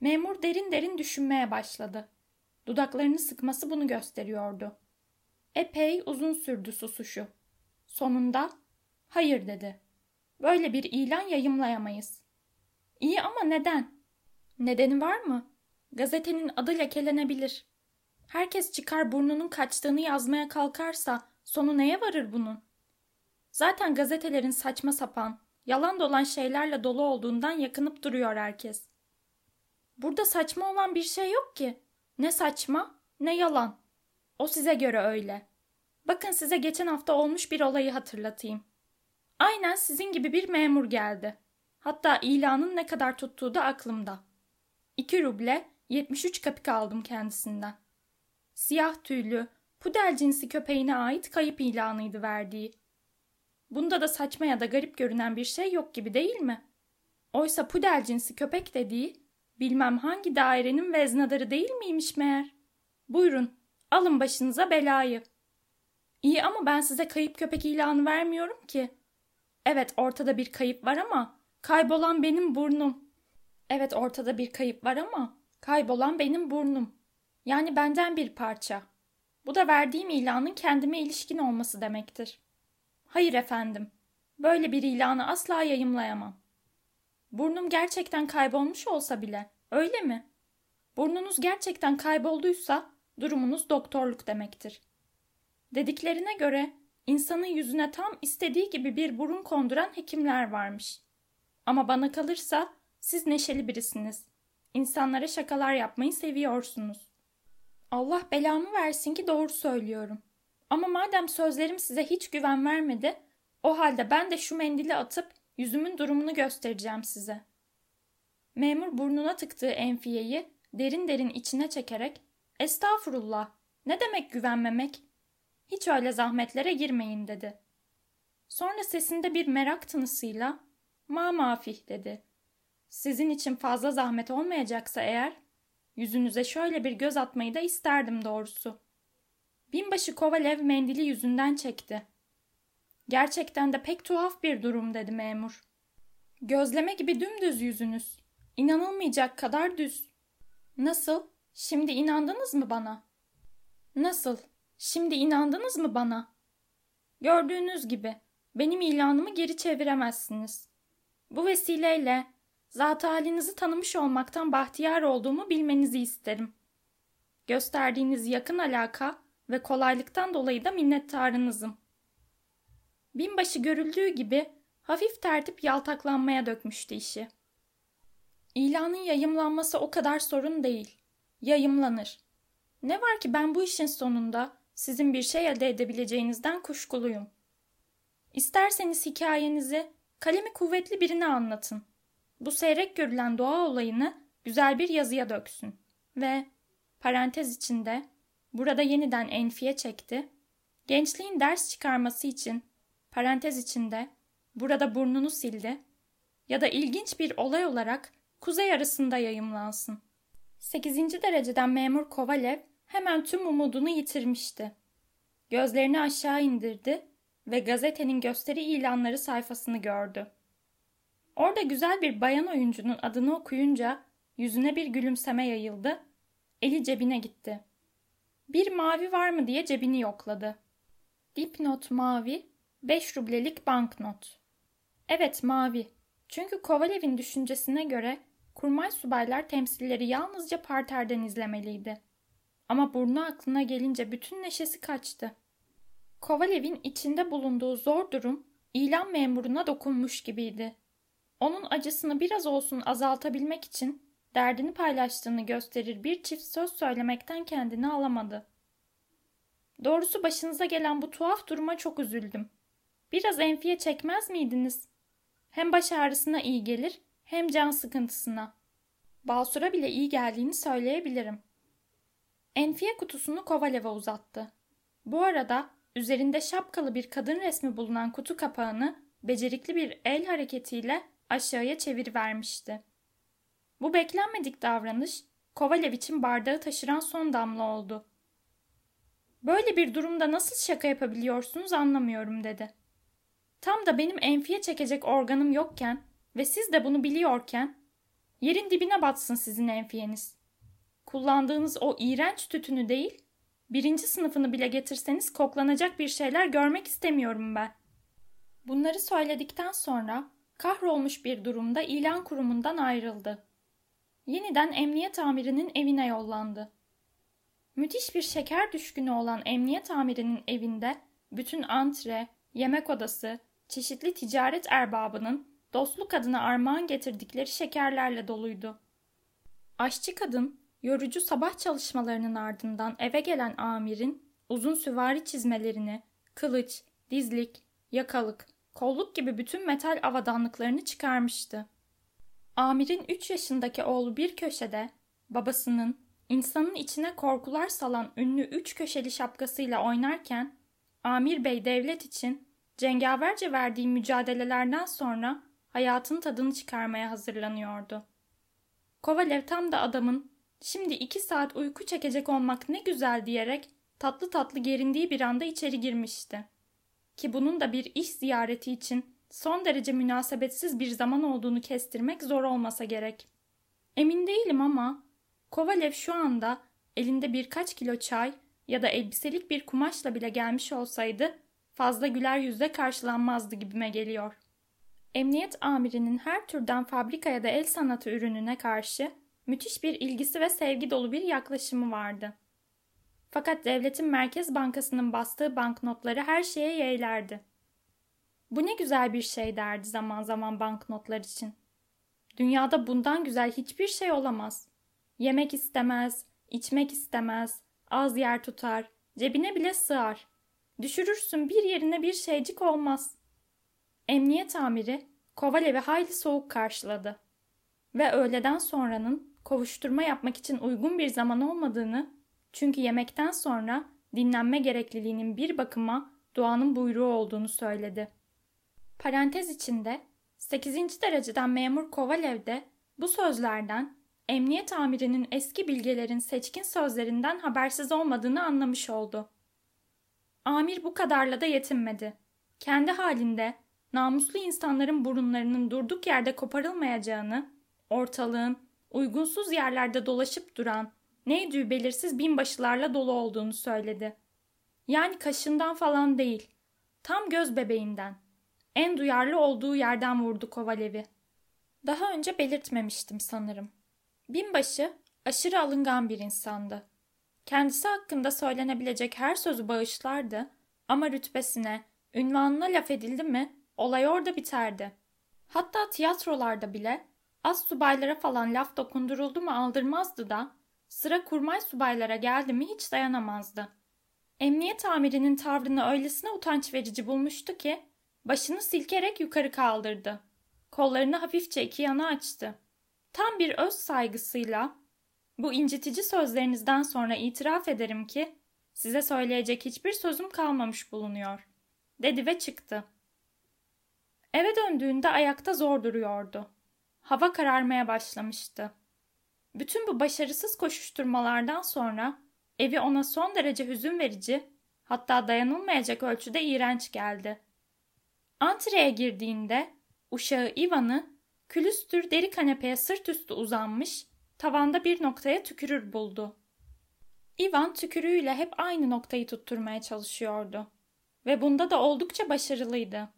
Memur derin derin düşünmeye başladı. Dudaklarını sıkması bunu gösteriyordu. Epey uzun sürdü susuşu. Sonunda hayır dedi. Böyle bir ilan yayımlayamayız. İyi ama neden? Nedeni var mı? Gazetenin adı lekelenebilir. Herkes çıkar burnunun kaçtığını yazmaya kalkarsa sonu neye varır bunun? Zaten gazetelerin saçma sapan, yalan dolan şeylerle dolu olduğundan yakınıp duruyor herkes. Burada saçma olan bir şey yok ki. Ne saçma, ne yalan. O size göre öyle. Bakın size geçen hafta olmuş bir olayı hatırlatayım. Aynen sizin gibi bir memur geldi. Hatta ilanın ne kadar tuttuğu da aklımda. 2 ruble 73 kapik aldım kendisinden. Siyah tüylü, pudel cinsi köpeğine ait kayıp ilanıydı verdiği. Bunda da saçma ya da garip görünen bir şey yok gibi değil mi? Oysa pudel cinsi köpek dediği bilmem hangi dairenin veznadarı değil miymiş meğer? Buyurun, alın başınıza belayı. İyi ama ben size kayıp köpek ilanı vermiyorum ki. Evet ortada bir kayıp var ama kaybolan benim burnum. Evet ortada bir kayıp var ama kaybolan benim burnum. Yani benden bir parça. Bu da verdiğim ilanın kendime ilişkin olması demektir. Hayır efendim. Böyle bir ilanı asla yayımlayamam. Burnum gerçekten kaybolmuş olsa bile, öyle mi? Burnunuz gerçekten kaybolduysa durumunuz doktorluk demektir. Dediklerine göre insanın yüzüne tam istediği gibi bir burun konduran hekimler varmış. Ama bana kalırsa siz neşeli birisiniz. İnsanlara şakalar yapmayı seviyorsunuz. Allah belamı versin ki doğru söylüyorum. Ama madem sözlerim size hiç güven vermedi, o halde ben de şu mendili atıp yüzümün durumunu göstereceğim size. Memur burnuna tıktığı enfiyeyi derin derin içine çekerek Estağfurullah, ne demek güvenmemek? Hiç öyle zahmetlere girmeyin dedi. Sonra sesinde bir merak tınısıyla ma mafih dedi. Sizin için fazla zahmet olmayacaksa eğer, yüzünüze şöyle bir göz atmayı da isterdim doğrusu. Binbaşı Kovalev mendili yüzünden çekti. Gerçekten de pek tuhaf bir durum dedi memur. Gözleme gibi dümdüz yüzünüz. İnanılmayacak kadar düz. Nasıl? Şimdi inandınız mı bana? Nasıl? Şimdi inandınız mı bana? Gördüğünüz gibi benim ilanımı geri çeviremezsiniz. Bu vesileyle zat halinizi tanımış olmaktan bahtiyar olduğumu bilmenizi isterim. Gösterdiğiniz yakın alaka ve kolaylıktan dolayı da minnettarınızım. Binbaşı görüldüğü gibi hafif tertip yaltaklanmaya dökmüştü işi. İlanın yayımlanması o kadar sorun değil. Yayımlanır. Ne var ki ben bu işin sonunda sizin bir şey elde edebileceğinizden kuşkuluyum. İsterseniz hikayenizi kalemi kuvvetli birine anlatın. Bu seyrek görülen doğa olayını güzel bir yazıya döksün. Ve parantez içinde burada yeniden enfiye çekti. Gençliğin ders çıkarması için parantez içinde burada burnunu sildi ya da ilginç bir olay olarak kuzey arasında yayımlansın. 8. dereceden memur Kovalev hemen tüm umudunu yitirmişti. Gözlerini aşağı indirdi ve gazetenin gösteri ilanları sayfasını gördü. Orada güzel bir bayan oyuncunun adını okuyunca yüzüne bir gülümseme yayıldı, eli cebine gitti. Bir mavi var mı diye cebini yokladı. Dipnot mavi, 5 rublelik banknot. Evet mavi. Çünkü Kovalev'in düşüncesine göre kurmay subaylar temsilleri yalnızca parterden izlemeliydi. Ama burnu aklına gelince bütün neşesi kaçtı. Kovalev'in içinde bulunduğu zor durum ilan memuruna dokunmuş gibiydi. Onun acısını biraz olsun azaltabilmek için derdini paylaştığını gösterir bir çift söz söylemekten kendini alamadı. Doğrusu başınıza gelen bu tuhaf duruma çok üzüldüm. Biraz enfiye çekmez miydiniz? Hem baş ağrısına iyi gelir hem can sıkıntısına. Basura bile iyi geldiğini söyleyebilirim. Enfiye kutusunu Kovalev'e uzattı. Bu arada üzerinde şapkalı bir kadın resmi bulunan kutu kapağını becerikli bir el hareketiyle aşağıya çevirivermişti. Bu beklenmedik davranış Kovalev için bardağı taşıran son damla oldu. Böyle bir durumda nasıl şaka yapabiliyorsunuz anlamıyorum dedi. Tam da benim enfiye çekecek organım yokken ve siz de bunu biliyorken yerin dibine batsın sizin enfiyeniz. Kullandığınız o iğrenç tütünü değil, birinci sınıfını bile getirseniz koklanacak bir şeyler görmek istemiyorum ben. Bunları söyledikten sonra kahrolmuş bir durumda ilan kurumundan ayrıldı. Yeniden emniyet amirinin evine yollandı. Müthiş bir şeker düşkünü olan emniyet amirinin evinde bütün antre, yemek odası, çeşitli ticaret erbabının dostluk adına armağan getirdikleri şekerlerle doluydu. Aşçı kadın, yorucu sabah çalışmalarının ardından eve gelen amirin uzun süvari çizmelerini, kılıç, dizlik, yakalık, kolluk gibi bütün metal avadanlıklarını çıkarmıştı. Amirin üç yaşındaki oğlu bir köşede, babasının insanın içine korkular salan ünlü üç köşeli şapkasıyla oynarken, Amir Bey devlet için cengaverce verdiği mücadelelerden sonra hayatın tadını çıkarmaya hazırlanıyordu. Kovalev tam da adamın şimdi iki saat uyku çekecek olmak ne güzel diyerek tatlı tatlı gerindiği bir anda içeri girmişti. Ki bunun da bir iş ziyareti için son derece münasebetsiz bir zaman olduğunu kestirmek zor olmasa gerek. Emin değilim ama Kovalev şu anda elinde birkaç kilo çay ya da elbiselik bir kumaşla bile gelmiş olsaydı fazla güler yüzle karşılanmazdı gibime geliyor. Emniyet amirinin her türden fabrika ya da el sanatı ürününe karşı müthiş bir ilgisi ve sevgi dolu bir yaklaşımı vardı. Fakat devletin Merkez Bankası'nın bastığı banknotları her şeye yeğlerdi. Bu ne güzel bir şey derdi zaman zaman banknotlar için. Dünyada bundan güzel hiçbir şey olamaz. Yemek istemez, içmek istemez, az yer tutar, cebine bile sığar. Düşürürsün bir yerine bir şeycik olmaz. Emniyet amiri Kovalev'i hayli soğuk karşıladı. Ve öğleden sonranın kovuşturma yapmak için uygun bir zaman olmadığını, çünkü yemekten sonra dinlenme gerekliliğinin bir bakıma doğanın buyruğu olduğunu söyledi. Parantez içinde 8. dereceden memur Kovalev de bu sözlerden emniyet amirinin eski bilgelerin seçkin sözlerinden habersiz olmadığını anlamış oldu. Amir bu kadarla da yetinmedi. Kendi halinde namuslu insanların burunlarının durduk yerde koparılmayacağını, ortalığın uygunsuz yerlerde dolaşıp duran, neydi belirsiz binbaşılarla dolu olduğunu söyledi. Yani kaşından falan değil, tam göz bebeğinden. En duyarlı olduğu yerden vurdu Kovalev'i. Daha önce belirtmemiştim sanırım. Binbaşı aşırı alıngan bir insandı. Kendisi hakkında söylenebilecek her sözü bağışlardı ama rütbesine, ünvanına laf edildi mi olay orada biterdi. Hatta tiyatrolarda bile az subaylara falan laf dokunduruldu mu aldırmazdı da sıra kurmay subaylara geldi mi hiç dayanamazdı. Emniyet amirinin tavrını öylesine utanç verici bulmuştu ki başını silkerek yukarı kaldırdı. Kollarını hafifçe iki yana açtı. Tam bir öz saygısıyla bu incitici sözlerinizden sonra itiraf ederim ki size söyleyecek hiçbir sözüm kalmamış bulunuyor, dedi ve çıktı. Eve döndüğünde ayakta zor duruyordu. Hava kararmaya başlamıştı. Bütün bu başarısız koşuşturmalardan sonra evi ona son derece hüzün verici, hatta dayanılmayacak ölçüde iğrenç geldi. Antreye girdiğinde uşağı Ivan'ı külüstür deri kanepeye sırt üstü uzanmış, tavanda bir noktaya tükürür buldu. Ivan tükürüğüyle hep aynı noktayı tutturmaya çalışıyordu ve bunda da oldukça başarılıydı.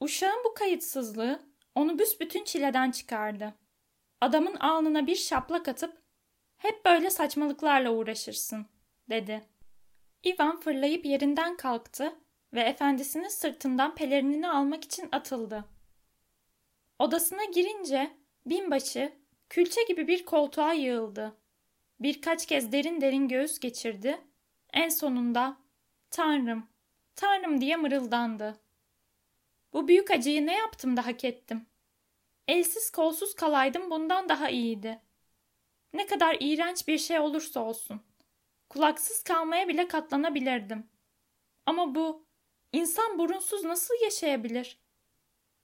Uşağın bu kayıtsızlığı onu büsbütün çileden çıkardı. Adamın alnına bir şaplak atıp hep böyle saçmalıklarla uğraşırsın dedi. Ivan fırlayıp yerinden kalktı ve efendisinin sırtından pelerinini almak için atıldı. Odasına girince binbaşı külçe gibi bir koltuğa yığıldı. Birkaç kez derin derin göğüs geçirdi. En sonunda Tanrım, Tanrım diye mırıldandı. Bu büyük acıyı ne yaptım da hak ettim? Elsiz kolsuz kalaydım bundan daha iyiydi. Ne kadar iğrenç bir şey olursa olsun. Kulaksız kalmaya bile katlanabilirdim. Ama bu, insan burunsuz nasıl yaşayabilir?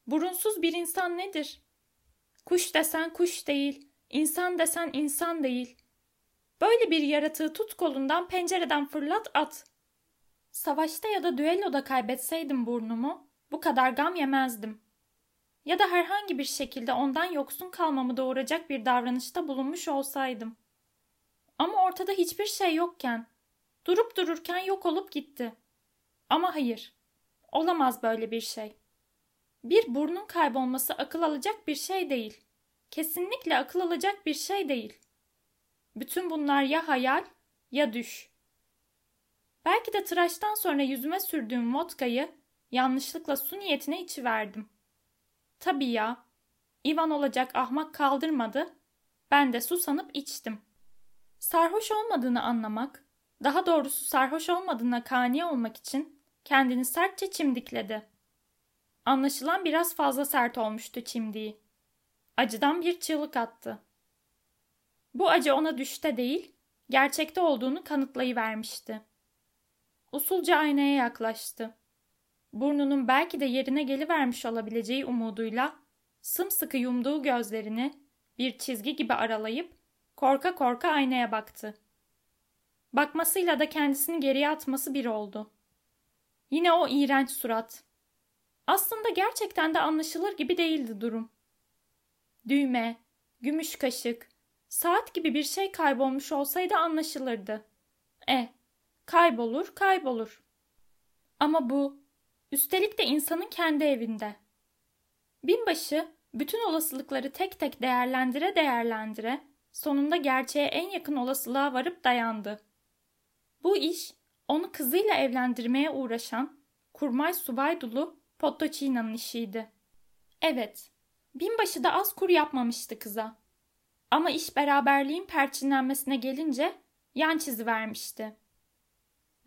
Burunsuz bir insan nedir? Kuş desen kuş değil, insan desen insan değil. Böyle bir yaratığı tut kolundan pencereden fırlat at. Savaşta ya da düelloda kaybetseydim burnumu, bu kadar gam yemezdim. Ya da herhangi bir şekilde ondan yoksun kalmamı doğuracak bir davranışta bulunmuş olsaydım. Ama ortada hiçbir şey yokken, durup dururken yok olup gitti. Ama hayır, olamaz böyle bir şey. Bir burnun kaybolması akıl alacak bir şey değil. Kesinlikle akıl alacak bir şey değil. Bütün bunlar ya hayal ya düş. Belki de tıraştan sonra yüzüme sürdüğüm vodkayı yanlışlıkla su niyetine içiverdim. Tabii ya. Ivan olacak ahmak kaldırmadı. Ben de su sanıp içtim. Sarhoş olmadığını anlamak, daha doğrusu sarhoş olmadığına kani olmak için kendini sertçe çimdikledi. Anlaşılan biraz fazla sert olmuştu çimdiği. Acıdan bir çığlık attı. Bu acı ona düşte değil, gerçekte olduğunu kanıtlayıvermişti. Usulca aynaya yaklaştı. Burnunun belki de yerine gelivermiş olabileceği umuduyla sımsıkı yumduğu gözlerini bir çizgi gibi aralayıp korka korka aynaya baktı. Bakmasıyla da kendisini geriye atması bir oldu. Yine o iğrenç surat. Aslında gerçekten de anlaşılır gibi değildi durum. Düğme, gümüş kaşık, saat gibi bir şey kaybolmuş olsaydı anlaşılırdı. E, kaybolur, kaybolur. Ama bu, üstelik de insanın kendi evinde. Binbaşı bütün olasılıkları tek tek değerlendire değerlendire sonunda gerçeğe en yakın olasılığa varıp dayandı. Bu iş onu kızıyla evlendirmeye uğraşan kurmay subay dulu Pottocina'nın işiydi. Evet, binbaşı da az kur yapmamıştı kıza. Ama iş beraberliğin perçinlenmesine gelince yan çizi vermişti.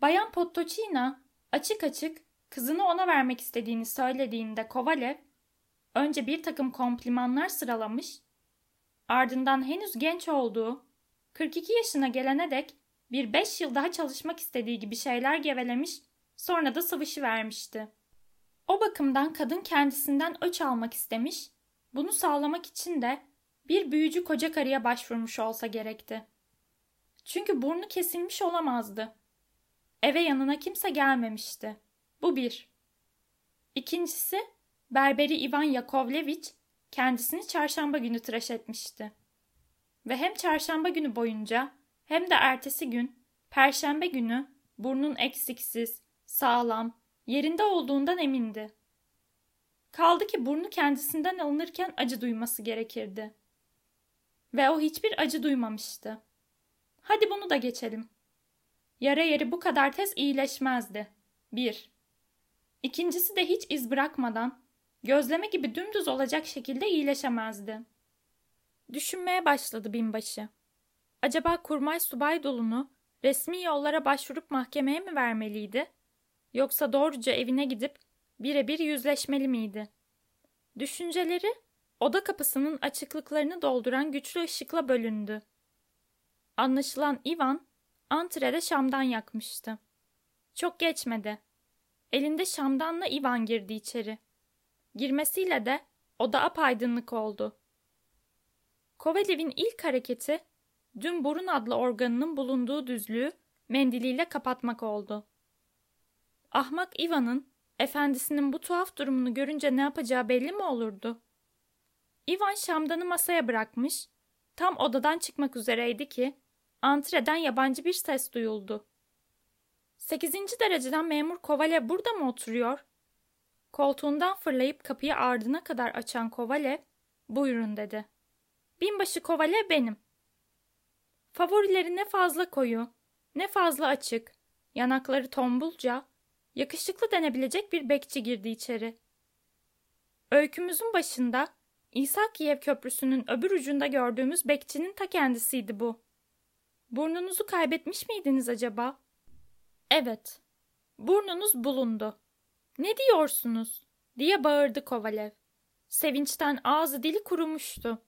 Bayan Pottocina açık açık kızını ona vermek istediğini söylediğinde Kovalev önce bir takım komplimanlar sıralamış, ardından henüz genç olduğu, 42 yaşına gelene dek bir beş yıl daha çalışmak istediği gibi şeyler gevelemiş, sonra da sıvışı vermişti. O bakımdan kadın kendisinden öç almak istemiş, bunu sağlamak için de bir büyücü koca karıya başvurmuş olsa gerekti. Çünkü burnu kesilmiş olamazdı. Eve yanına kimse gelmemişti. Bu bir. İkincisi, berberi Ivan Yakovlevich kendisini çarşamba günü tıraş etmişti. Ve hem çarşamba günü boyunca hem de ertesi gün, perşembe günü burnun eksiksiz, sağlam, yerinde olduğundan emindi. Kaldı ki burnu kendisinden alınırken acı duyması gerekirdi. Ve o hiçbir acı duymamıştı. Hadi bunu da geçelim. Yara yeri bu kadar tez iyileşmezdi. Bir. İkincisi de hiç iz bırakmadan, gözleme gibi dümdüz olacak şekilde iyileşemezdi. Düşünmeye başladı binbaşı. Acaba kurmay subay dolunu resmi yollara başvurup mahkemeye mi vermeliydi? Yoksa doğruca evine gidip birebir yüzleşmeli miydi? Düşünceleri oda kapısının açıklıklarını dolduran güçlü ışıkla bölündü. Anlaşılan Ivan antrede şamdan yakmıştı. Çok geçmedi. Elinde şamdanla Ivan girdi içeri. Girmesiyle de oda apaydınlık oldu. Kovalev'in ilk hareketi dün burun adlı organının bulunduğu düzlüğü mendiliyle kapatmak oldu. Ahmak Ivan'ın efendisinin bu tuhaf durumunu görünce ne yapacağı belli mi olurdu? Ivan şamdanı masaya bırakmış, tam odadan çıkmak üzereydi ki antreden yabancı bir ses duyuldu. Sekizinci dereceden memur Kovalev burada mı oturuyor? Koltuğundan fırlayıp kapıyı ardına kadar açan Kovalev, buyurun dedi. Binbaşı Kovalev benim. Favorileri ne fazla koyu, ne fazla açık, yanakları tombulca, yakışıklı denebilecek bir bekçi girdi içeri. Öykümüzün başında İsakiyev Köprüsü'nün öbür ucunda gördüğümüz bekçinin ta kendisiydi bu. Burnunuzu kaybetmiş miydiniz acaba? Evet. Burnunuz bulundu. Ne diyorsunuz? diye bağırdı Kovalev. Sevinçten ağzı dili kurumuştu.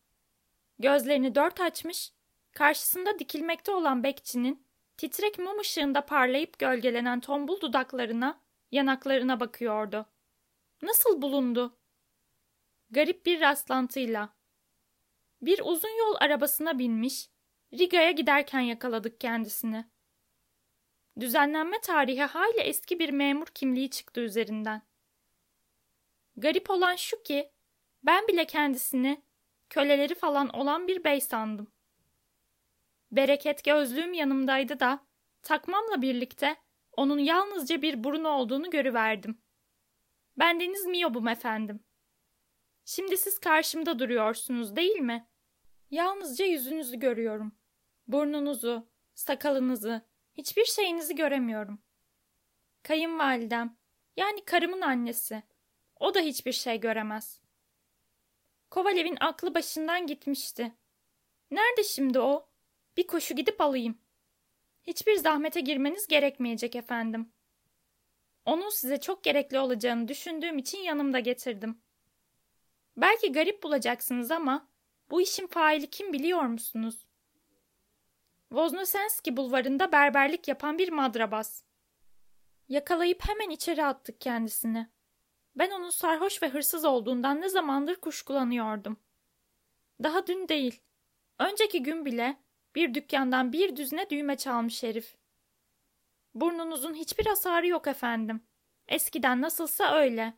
Gözlerini dört açmış, karşısında dikilmekte olan bekçinin titrek mum ışığında parlayıp gölgelenen tombul dudaklarına, yanaklarına bakıyordu. Nasıl bulundu? Garip bir rastlantıyla. Bir uzun yol arabasına binmiş, Riga'ya giderken yakaladık kendisini. Düzenlenme tarihi hayli eski bir memur kimliği çıktı üzerinden. Garip olan şu ki, ben bile kendisini köleleri falan olan bir bey sandım. Bereket gözlüğüm yanımdaydı da takmamla birlikte onun yalnızca bir burun olduğunu görüverdim. Ben Deniz Miyob'um efendim. Şimdi siz karşımda duruyorsunuz değil mi? Yalnızca yüzünüzü görüyorum. Burnunuzu, sakalınızı, hiçbir şeyinizi göremiyorum. Kayınvalidem, yani karımın annesi. O da hiçbir şey göremez. Kovalev'in aklı başından gitmişti. Nerede şimdi o? Bir koşu gidip alayım. Hiçbir zahmete girmeniz gerekmeyecek efendim. Onun size çok gerekli olacağını düşündüğüm için yanımda getirdim. Belki garip bulacaksınız ama bu işin faili kim biliyor musunuz? Voznosenski bulvarında berberlik yapan bir madrabas. Yakalayıp hemen içeri attık kendisini. Ben onun sarhoş ve hırsız olduğundan ne zamandır kuşkulanıyordum. Daha dün değil, önceki gün bile bir dükkandan bir düzine düğme çalmış herif. Burnunuzun hiçbir hasarı yok efendim. Eskiden nasılsa öyle.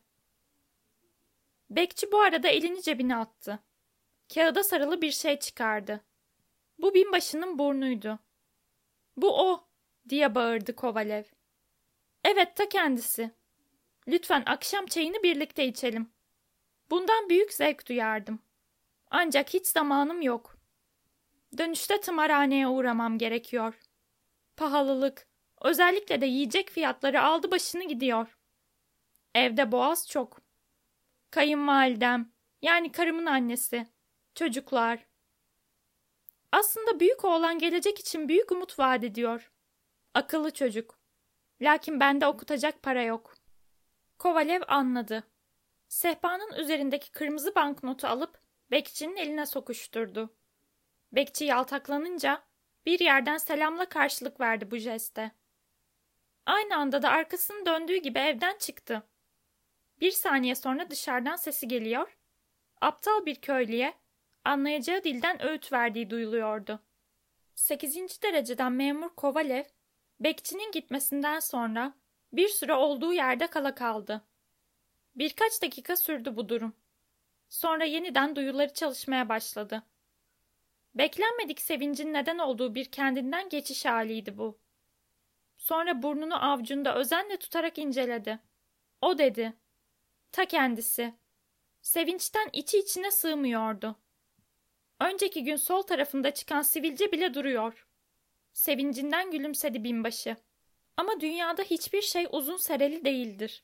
Bekçi bu arada elini cebine attı. Kağıda sarılı bir şey çıkardı. Bu binbaşının burnuydu. Bu o, diye bağırdı Kovalev. Evet ta kendisi. Lütfen akşam çayını birlikte içelim. Bundan büyük zevk duyardım. Ancak hiç zamanım yok. Dönüşte tımarhaneye uğramam gerekiyor. Pahalılık, özellikle de yiyecek fiyatları aldı başını gidiyor. Evde boğaz çok. Kayınvalidem, yani karımın annesi, çocuklar. Aslında büyük oğlan gelecek için büyük umut vaat ediyor. Akıllı çocuk. Lakin bende okutacak para yok. Kovalev anladı. Sehpanın üzerindeki kırmızı banknotu alıp bekçinin eline sokuşturdu. Bekçi yaltaklanınca bir yerden selamla karşılık verdi bu jeste. Aynı anda da arkasını döndüğü gibi evden çıktı. Bir saniye sonra dışarıdan sesi geliyor. Aptal bir köylüye anlayacağı dilden öğüt verdiği duyuluyordu. Sekizinci dereceden memur Kovalev, bekçinin gitmesinden sonra bir süre olduğu yerde kala kaldı. Birkaç dakika sürdü bu durum. Sonra yeniden duyuları çalışmaya başladı. Beklenmedik sevincin neden olduğu bir kendinden geçiş haliydi bu. Sonra burnunu avcunda özenle tutarak inceledi. O dedi. Ta kendisi. Sevinçten içi içine sığmıyordu. Önceki gün sol tarafında çıkan sivilce bile duruyor. Sevincinden gülümsedi binbaşı. Ama dünyada hiçbir şey uzun sereli değildir.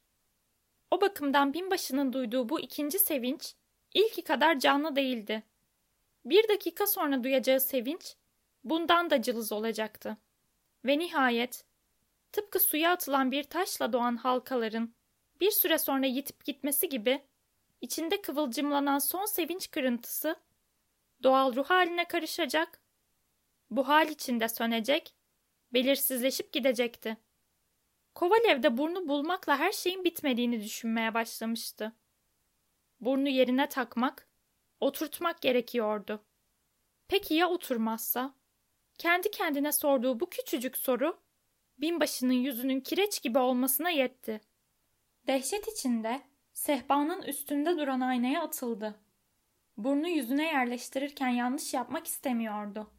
O bakımdan binbaşının duyduğu bu ikinci sevinç ilki kadar canlı değildi. Bir dakika sonra duyacağı sevinç bundan da cılız olacaktı. Ve nihayet tıpkı suya atılan bir taşla doğan halkaların bir süre sonra yitip gitmesi gibi içinde kıvılcımlanan son sevinç kırıntısı doğal ruh haline karışacak, bu hal içinde sönecek, belirsizleşip gidecekti. Kovalev de burnu bulmakla her şeyin bitmediğini düşünmeye başlamıştı. Burnu yerine takmak, oturtmak gerekiyordu. Peki ya oturmazsa? Kendi kendine sorduğu bu küçücük soru binbaşının yüzünün kireç gibi olmasına yetti. Dehşet içinde sehpanın üstünde duran aynaya atıldı. Burnu yüzüne yerleştirirken yanlış yapmak istemiyordu.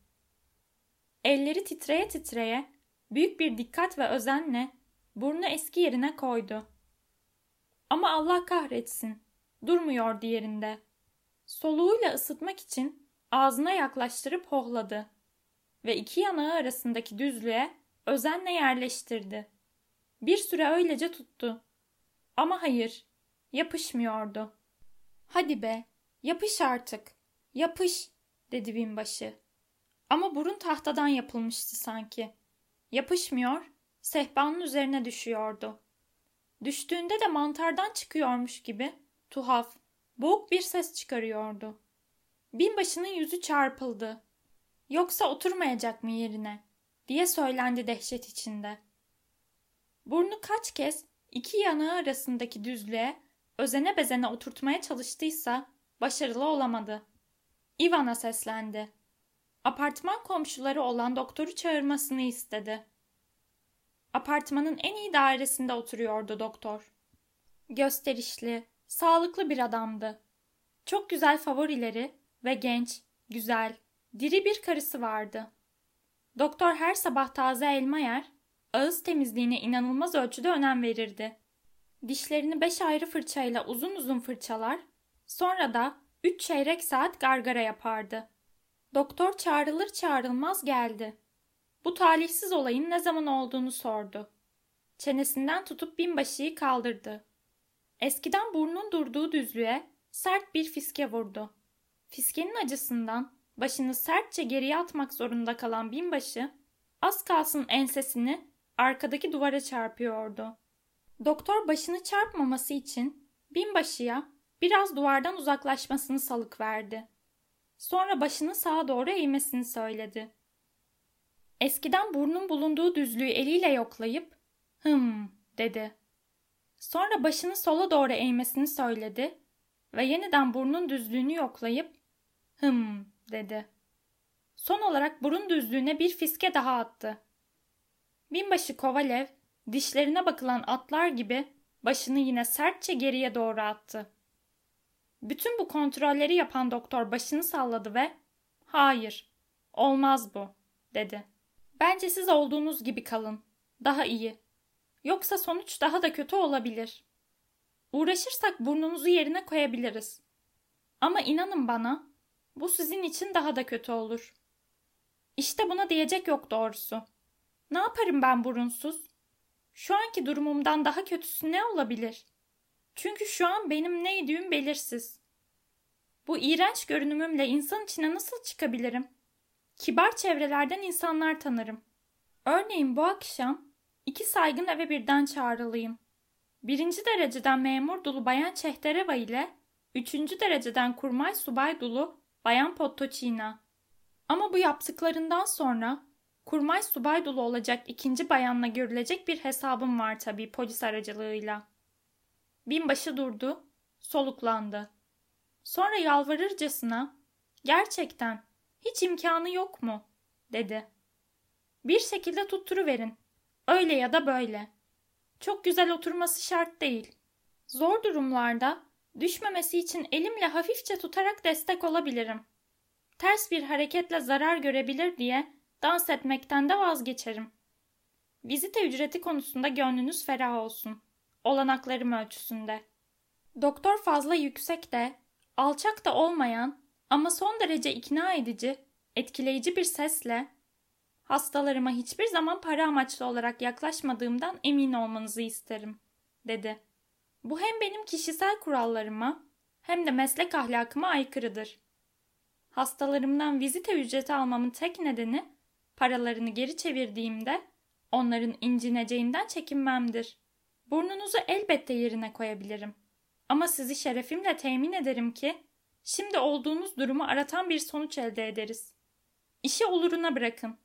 Elleri titreye titreye, büyük bir dikkat ve özenle burnu eski yerine koydu. Ama Allah kahretsin, durmuyor diğerinde. Soluğuyla ısıtmak için ağzına yaklaştırıp hohladı ve iki yanağı arasındaki düzlüğe özenle yerleştirdi. Bir süre öylece tuttu. Ama hayır, yapışmıyordu. Hadi be, yapış artık, yapış, dedi binbaşı. Ama burun tahtadan yapılmıştı sanki. Yapışmıyor, sehpanın üzerine düşüyordu. Düştüğünde de mantardan çıkıyormuş gibi tuhaf, boğuk bir ses çıkarıyordu. Binbaşının yüzü çarpıldı. Yoksa oturmayacak mı yerine? diye söylendi dehşet içinde. Burnu kaç kez iki yanağı arasındaki düzlüğe özene bezene oturtmaya çalıştıysa başarılı olamadı. Ivan'a seslendi. Apartman komşuları olan doktoru çağırmasını istedi. Apartmanın en iyi dairesinde oturuyordu doktor. Gösterişli, sağlıklı bir adamdı. Çok güzel favorileri ve genç, güzel, diri bir karısı vardı. Doktor her sabah taze elma yer, ağız temizliğine inanılmaz ölçüde önem verirdi. Dişlerini beş ayrı fırçayla uzun uzun fırçalar, sonra da üç çeyrek saat gargara yapardı. Doktor çağrılır çağrılmaz geldi. Bu talihsiz olayın ne zaman olduğunu sordu. Çenesinden tutup binbaşıyı kaldırdı. Eskiden burnun durduğu düzlüğe sert bir fiske vurdu. Fiskenin acısından başını sertçe geriye atmak zorunda kalan binbaşı az kalsın ensesini arkadaki duvara çarpıyordu. Doktor başını çarpmaması için binbaşıya biraz duvardan uzaklaşmasını salık verdi. Sonra başını sağa doğru eğmesini söyledi. Eskiden burnun bulunduğu düzlüğü eliyle yoklayıp hım dedi. Sonra başını sola doğru eğmesini söyledi ve yeniden burnun düzlüğünü yoklayıp hım dedi. Son olarak burun düzlüğüne bir fiske daha attı. Binbaşı Kovalev dişlerine bakılan atlar gibi başını yine sertçe geriye doğru attı. Bütün bu kontrolleri yapan doktor başını salladı ve "Hayır, olmaz bu." dedi. "Bence siz olduğunuz gibi kalın. Daha iyi. Yoksa sonuç daha da kötü olabilir. Uğraşırsak burnunuzu yerine koyabiliriz. Ama inanın bana, bu sizin için daha da kötü olur. İşte buna diyecek yok doğrusu. Ne yaparım ben burunsuz? Şu anki durumumdan daha kötüsü ne olabilir? Çünkü şu an benim neydiğim belirsiz. Bu iğrenç görünümümle insan içine nasıl çıkabilirim? Kibar çevrelerden insanlar tanırım. Örneğin bu akşam iki saygın eve birden çağrılıyım. Birinci dereceden memur dulu Bayan Çehtereva ile üçüncü dereceden kurmay subay dulu Bayan Pottoçina. Ama bu yaptıklarından sonra kurmay subay dolu olacak ikinci bayanla görülecek bir hesabım var tabii polis aracılığıyla. Binbaşı durdu, soluklandı. Sonra yalvarırcasına gerçekten hiç imkanı yok mu dedi. Bir şekilde tutturuverin. Öyle ya da böyle. Çok güzel oturması şart değil. Zor durumlarda Düşmemesi için elimle hafifçe tutarak destek olabilirim. Ters bir hareketle zarar görebilir diye dans etmekten de vazgeçerim. Vizite ücreti konusunda gönlünüz ferah olsun. Olanaklarım ölçüsünde. Doktor fazla yüksek de, alçak da olmayan ama son derece ikna edici, etkileyici bir sesle hastalarıma hiçbir zaman para amaçlı olarak yaklaşmadığımdan emin olmanızı isterim, dedi. Bu hem benim kişisel kurallarıma hem de meslek ahlakıma aykırıdır. Hastalarımdan vizite ücreti almamın tek nedeni paralarını geri çevirdiğimde onların incineceğinden çekinmemdir. Burnunuzu elbette yerine koyabilirim. Ama sizi şerefimle temin ederim ki şimdi olduğunuz durumu aratan bir sonuç elde ederiz. İşi oluruna bırakın.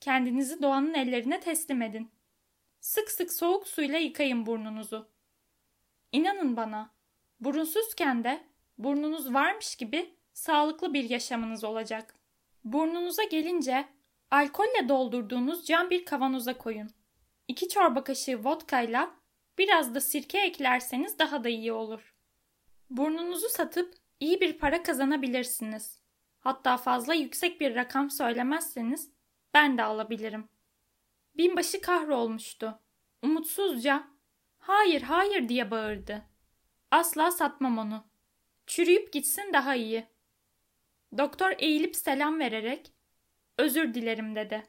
Kendinizi doğanın ellerine teslim edin. Sık sık soğuk suyla yıkayın burnunuzu. İnanın bana, burunsuzken de burnunuz varmış gibi sağlıklı bir yaşamınız olacak. Burnunuza gelince alkolle doldurduğunuz cam bir kavanoza koyun. İki çorba kaşığı vodkayla biraz da sirke eklerseniz daha da iyi olur. Burnunuzu satıp iyi bir para kazanabilirsiniz. Hatta fazla yüksek bir rakam söylemezseniz ben de alabilirim. Binbaşı kahrolmuştu. Umutsuzca hayır hayır diye bağırdı. Asla satmam onu. Çürüyüp gitsin daha iyi. Doktor eğilip selam vererek özür dilerim dedi.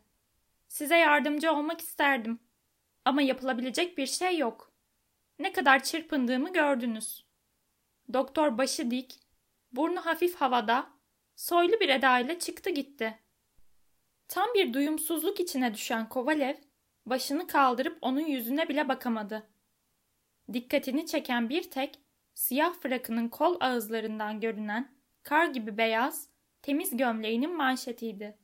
Size yardımcı olmak isterdim. Ama yapılabilecek bir şey yok. Ne kadar çırpındığımı gördünüz. Doktor başı dik, burnu hafif havada, soylu bir edayla çıktı gitti. Tam bir duyumsuzluk içine düşen Kovalev, başını kaldırıp onun yüzüne bile bakamadı. Dikkatini çeken bir tek, siyah frakının kol ağızlarından görünen, kar gibi beyaz, temiz gömleğinin manşetiydi.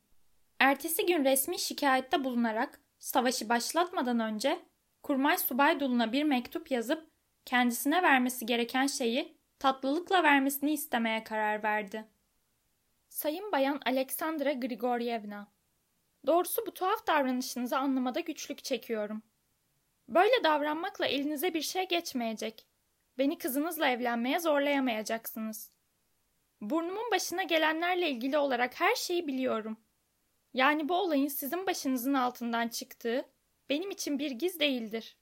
Ertesi gün resmi şikayette bulunarak savaşı başlatmadan önce Kurmay Subay Dulun'a bir mektup yazıp kendisine vermesi gereken şeyi tatlılıkla vermesini istemeye karar verdi. Sayın Bayan Aleksandra Grigoryevna, doğrusu bu tuhaf davranışınızı anlamada güçlük çekiyorum. Böyle davranmakla elinize bir şey geçmeyecek. Beni kızınızla evlenmeye zorlayamayacaksınız. Burnumun başına gelenlerle ilgili olarak her şeyi biliyorum. Yani bu olayın sizin başınızın altından çıktığı benim için bir giz değildir.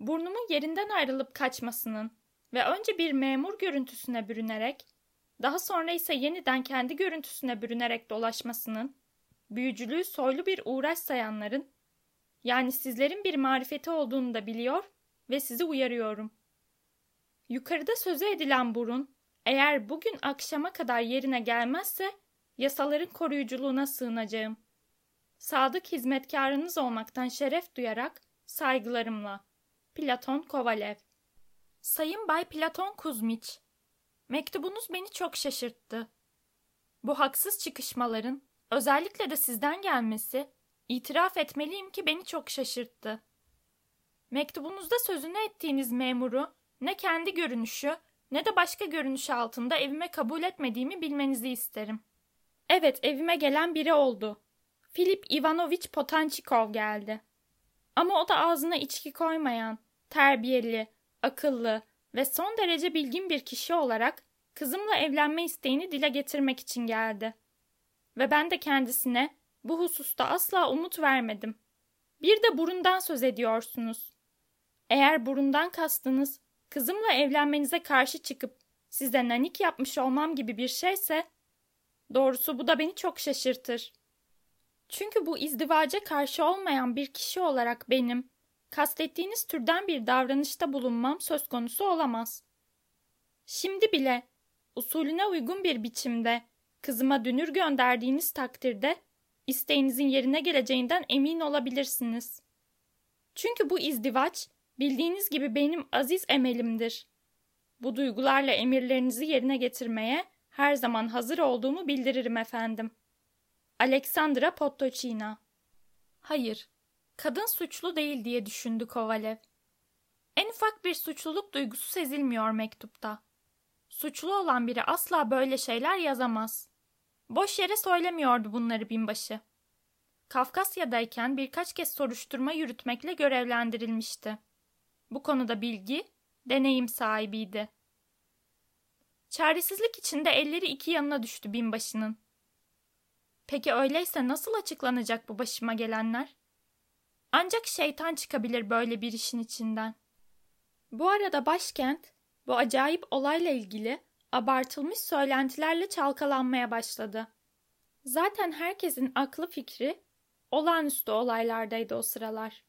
Burnumun yerinden ayrılıp kaçmasının ve önce bir memur görüntüsüne bürünerek, daha sonra ise yeniden kendi görüntüsüne bürünerek dolaşmasının, büyücülüğü soylu bir uğraş sayanların, yani sizlerin bir marifeti olduğunu da biliyor ve sizi uyarıyorum. Yukarıda sözü edilen burun, eğer bugün akşama kadar yerine gelmezse, yasaların koruyuculuğuna sığınacağım. Sadık hizmetkarınız olmaktan şeref duyarak, saygılarımla. Platon Kovalev Sayın Bay Platon Kuzmiç, mektubunuz beni çok şaşırttı. Bu haksız çıkışmaların, özellikle de sizden gelmesi, itiraf etmeliyim ki beni çok şaşırttı. Mektubunuzda sözünü ettiğiniz memuru ne kendi görünüşü ne de başka görünüş altında evime kabul etmediğimi bilmenizi isterim. Evet, evime gelen biri oldu. Filip Ivanovich Potançikov geldi. Ama o da ağzına içki koymayan, terbiyeli, akıllı ve son derece bilgin bir kişi olarak kızımla evlenme isteğini dile getirmek için geldi. Ve ben de kendisine bu hususta asla umut vermedim. Bir de burundan söz ediyorsunuz. Eğer burundan kastınız kızımla evlenmenize karşı çıkıp size nanik yapmış olmam gibi bir şeyse, doğrusu bu da beni çok şaşırtır. Çünkü bu izdivaca karşı olmayan bir kişi olarak benim, kastettiğiniz türden bir davranışta bulunmam söz konusu olamaz. Şimdi bile usulüne uygun bir biçimde kızıma dünür gönderdiğiniz takdirde isteğinizin yerine geleceğinden emin olabilirsiniz. Çünkü bu izdivaç bildiğiniz gibi benim aziz emelimdir. Bu duygularla emirlerinizi yerine getirmeye her zaman hazır olduğumu bildiririm efendim. Alexandra Potocina Hayır, kadın suçlu değil diye düşündü Kovalev. En ufak bir suçluluk duygusu sezilmiyor mektupta. Suçlu olan biri asla böyle şeyler yazamaz. Boş yere söylemiyordu bunları binbaşı. Kafkasya'dayken birkaç kez soruşturma yürütmekle görevlendirilmişti. Bu konuda bilgi, deneyim sahibiydi. Çaresizlik içinde elleri iki yanına düştü binbaşının. Peki öyleyse nasıl açıklanacak bu başıma gelenler? Ancak şeytan çıkabilir böyle bir işin içinden. Bu arada başkent bu acayip olayla ilgili abartılmış söylentilerle çalkalanmaya başladı. Zaten herkesin aklı fikri olağanüstü olaylardaydı o sıralar.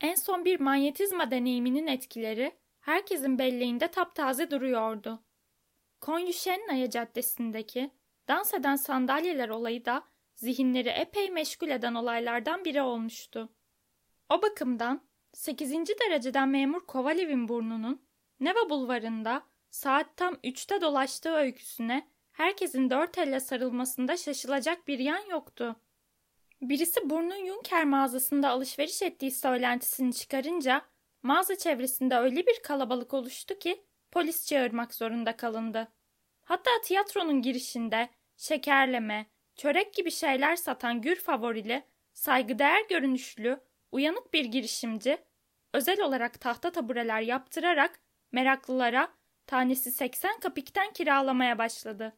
En son bir manyetizma deneyiminin etkileri herkesin belleğinde taptaze duruyordu. Konyuşennaya Caddesi'ndeki dans eden sandalyeler olayı da zihinleri epey meşgul eden olaylardan biri olmuştu. O bakımdan 8. dereceden memur Kovalev'in burnunun Neva bulvarında saat tam 3'te dolaştığı öyküsüne herkesin dört elle sarılmasında şaşılacak bir yan yoktu. Birisi burnun Yunker mağazasında alışveriş ettiği söylentisini çıkarınca mağaza çevresinde öyle bir kalabalık oluştu ki polis çağırmak zorunda kalındı. Hatta tiyatronun girişinde şekerleme, çörek gibi şeyler satan gür favorili, saygıdeğer görünüşlü, uyanık bir girişimci, özel olarak tahta tabureler yaptırarak meraklılara tanesi 80 kapikten kiralamaya başladı.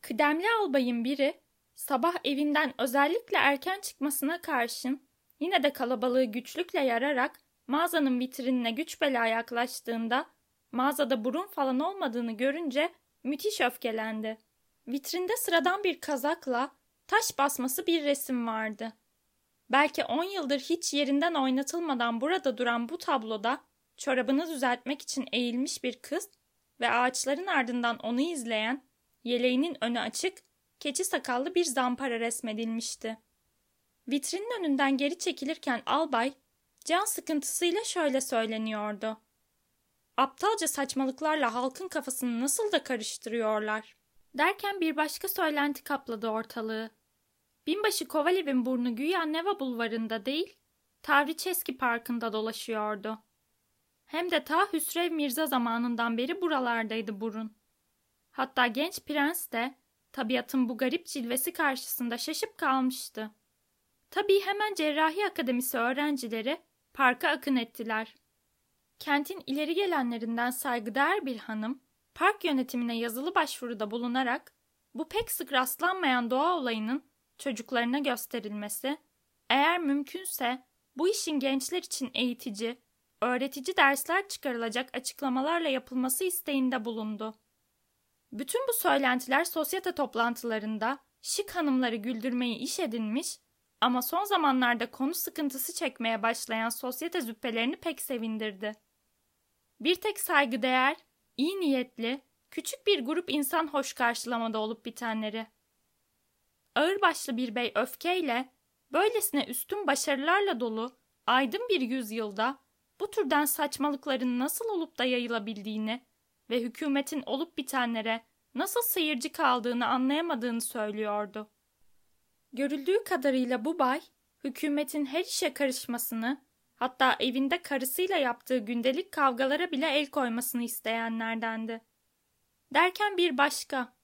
Kıdemli albayın biri sabah evinden özellikle erken çıkmasına karşın yine de kalabalığı güçlükle yararak mağazanın vitrinine güç bela yaklaştığında mağazada burun falan olmadığını görünce müthiş öfkelendi. Vitrinde sıradan bir kazakla taş basması bir resim vardı. Belki on yıldır hiç yerinden oynatılmadan burada duran bu tabloda çorabını düzeltmek için eğilmiş bir kız ve ağaçların ardından onu izleyen, yeleğinin önü açık, keçi sakallı bir zampara resmedilmişti. Vitrinin önünden geri çekilirken albay, can sıkıntısıyla şöyle söyleniyordu. Aptalca saçmalıklarla halkın kafasını nasıl da karıştırıyorlar. Derken bir başka söylenti kapladı ortalığı. Binbaşı Kovalev'in burnu güya Neva bulvarında değil, Tavriçeski Parkı'nda dolaşıyordu. Hem de ta Hüsrev Mirza zamanından beri buralardaydı burun. Hatta genç prens de tabiatın bu garip cilvesi karşısında şaşıp kalmıştı. Tabii hemen Cerrahi Akademisi öğrencileri parka akın ettiler. Kentin ileri gelenlerinden saygıdeğer bir hanım, park yönetimine yazılı başvuruda bulunarak bu pek sık rastlanmayan doğa olayının çocuklarına gösterilmesi, eğer mümkünse bu işin gençler için eğitici, öğretici dersler çıkarılacak açıklamalarla yapılması isteğinde bulundu. Bütün bu söylentiler sosyete toplantılarında şık hanımları güldürmeyi iş edinmiş ama son zamanlarda konu sıkıntısı çekmeye başlayan sosyete züppelerini pek sevindirdi. Bir tek saygıdeğer, iyi niyetli, küçük bir grup insan hoş karşılamada olup bitenleri. Ağırbaşlı bir bey öfkeyle, böylesine üstün başarılarla dolu, aydın bir yüzyılda bu türden saçmalıkların nasıl olup da yayılabildiğini ve hükümetin olup bitenlere nasıl seyirci kaldığını anlayamadığını söylüyordu. Görüldüğü kadarıyla bu bay, hükümetin her işe karışmasını, hatta evinde karısıyla yaptığı gündelik kavgalara bile el koymasını isteyenlerdendi. Derken bir başka.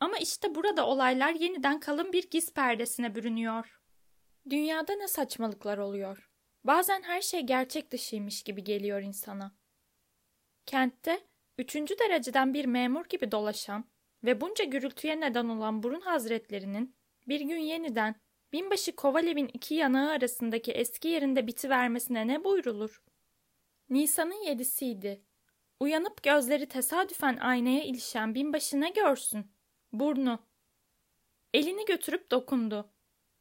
Ama işte burada olaylar yeniden kalın bir giz perdesine bürünüyor. Dünyada ne saçmalıklar oluyor. Bazen her şey gerçek dışıymış gibi geliyor insana. Kentte üçüncü dereceden bir memur gibi dolaşan ve bunca gürültüye neden olan burun hazretlerinin bir gün yeniden binbaşı Kovalev'in iki yanağı arasındaki eski yerinde bitivermesine ne buyrulur? Nisan'ın yedisiydi. Uyanıp gözleri tesadüfen aynaya ilişen binbaşı ne görsün? Burnu. Elini götürüp dokundu.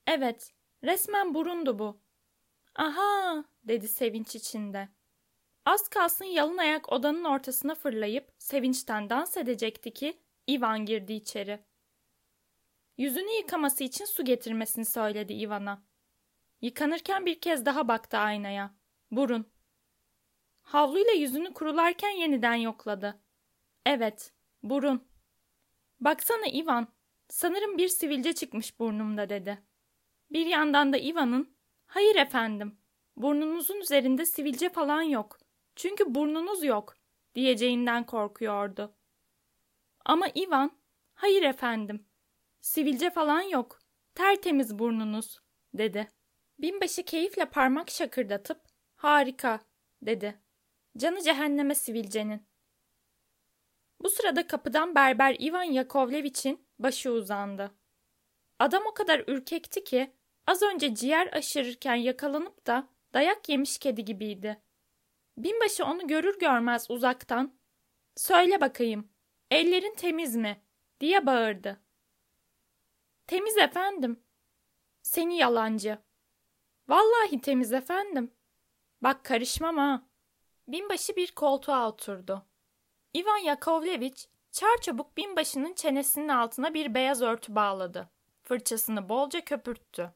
Evet, resmen burundu bu. Aha dedi sevinç içinde. Az kalsın yalın ayak odanın ortasına fırlayıp sevinçten dans edecekti ki Ivan girdi içeri. Yüzünü yıkaması için su getirmesini söyledi Ivan'a. Yıkanırken bir kez daha baktı aynaya. Burun. Havluyla yüzünü kurularken yeniden yokladı. Evet, burun. Baksana Ivan, sanırım bir sivilce çıkmış burnumda dedi. Bir yandan da Ivan'ın Hayır efendim. Burnunuzun üzerinde sivilce falan yok. Çünkü burnunuz yok diyeceğinden korkuyordu. Ama Ivan, hayır efendim. Sivilce falan yok. Tertemiz burnunuz dedi. Binbaşı keyifle parmak şakırdatıp harika dedi. Canı cehenneme sivilcenin. Bu sırada kapıdan berber Ivan Yakovlevich'in başı uzandı. Adam o kadar ürkekti ki Az önce ciğer aşırırken yakalanıp da dayak yemiş kedi gibiydi. Binbaşı onu görür görmez uzaktan ''Söyle bakayım, ellerin temiz mi?'' diye bağırdı. ''Temiz efendim.'' ''Seni yalancı.'' ''Vallahi temiz efendim.'' ''Bak karışmam ha.'' Binbaşı bir koltuğa oturdu. Ivan Yakovlevich çarçabuk binbaşının çenesinin altına bir beyaz örtü bağladı. Fırçasını bolca köpürttü.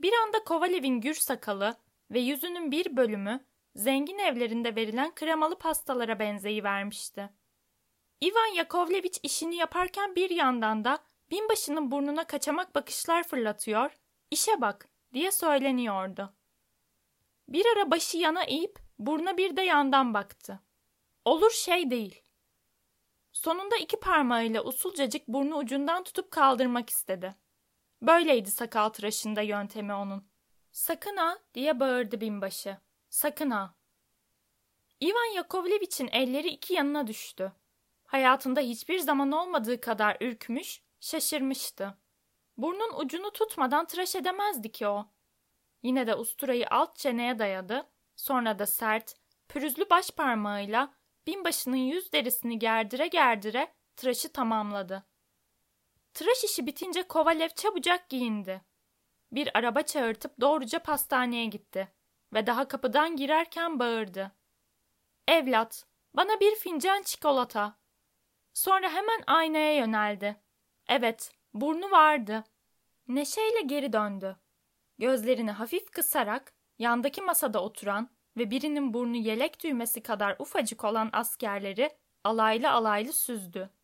Bir anda Kovalev'in gür sakalı ve yüzünün bir bölümü zengin evlerinde verilen kremalı pastalara benzeyivermişti. Ivan Yakovlevich işini yaparken bir yandan da binbaşının burnuna kaçamak bakışlar fırlatıyor, işe bak diye söyleniyordu. Bir ara başı yana eğip burna bir de yandan baktı. Olur şey değil. Sonunda iki parmağıyla usulcacık burnu ucundan tutup kaldırmak istedi. Böyleydi sakal tıraşında yöntemi onun. Sakın ha diye bağırdı binbaşı. Sakın ha. Ivan Yakovlevich'in elleri iki yanına düştü. Hayatında hiçbir zaman olmadığı kadar ürkmüş, şaşırmıştı. Burnun ucunu tutmadan tıraş edemezdi ki o. Yine de usturayı alt çeneye dayadı, sonra da sert, pürüzlü baş parmağıyla binbaşının yüz derisini gerdire gerdire tıraşı tamamladı. Tıraş işi bitince Kovalev çabucak giyindi. Bir araba çağırtıp doğruca pastaneye gitti ve daha kapıdan girerken bağırdı. Evlat, bana bir fincan çikolata. Sonra hemen aynaya yöneldi. Evet, burnu vardı. Neşeyle geri döndü. Gözlerini hafif kısarak yandaki masada oturan ve birinin burnu yelek düğmesi kadar ufacık olan askerleri alaylı alaylı süzdü.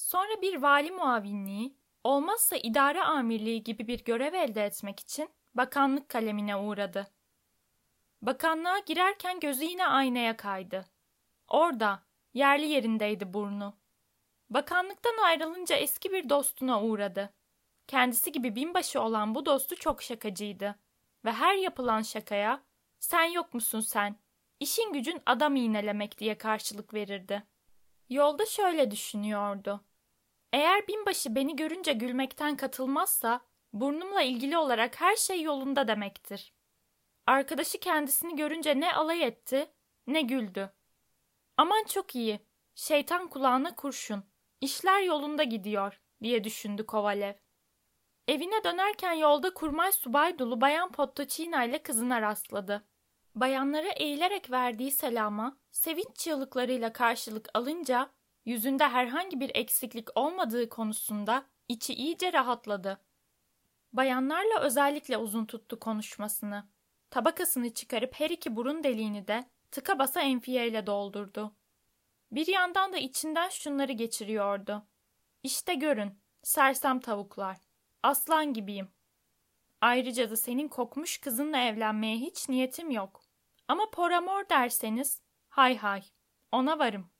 Sonra bir vali muavinliği, olmazsa idare amirliği gibi bir görev elde etmek için bakanlık kalemine uğradı. Bakanlığa girerken gözü yine aynaya kaydı. Orada, yerli yerindeydi burnu. Bakanlıktan ayrılınca eski bir dostuna uğradı. Kendisi gibi binbaşı olan bu dostu çok şakacıydı ve her yapılan şakaya sen yok musun sen? İşin gücün adam iğnelemek diye karşılık verirdi. Yolda şöyle düşünüyordu. Eğer binbaşı beni görünce gülmekten katılmazsa burnumla ilgili olarak her şey yolunda demektir. Arkadaşı kendisini görünce ne alay etti ne güldü. Aman çok iyi. Şeytan kulağına kurşun. İşler yolunda gidiyor diye düşündü Kovalev. Evine dönerken yolda kurmay subay dolu Bayan Pottoçina ile kızına rastladı. Bayanlara eğilerek verdiği selama sevinç çığlıklarıyla karşılık alınca yüzünde herhangi bir eksiklik olmadığı konusunda içi iyice rahatladı. Bayanlarla özellikle uzun tuttu konuşmasını. Tabakasını çıkarıp her iki burun deliğini de tıka basa enfiyeyle doldurdu. Bir yandan da içinden şunları geçiriyordu. İşte görün, sersem tavuklar. Aslan gibiyim. Ayrıca da senin kokmuş kızınla evlenmeye hiç niyetim yok. Ama poramor derseniz, hay hay, ona varım.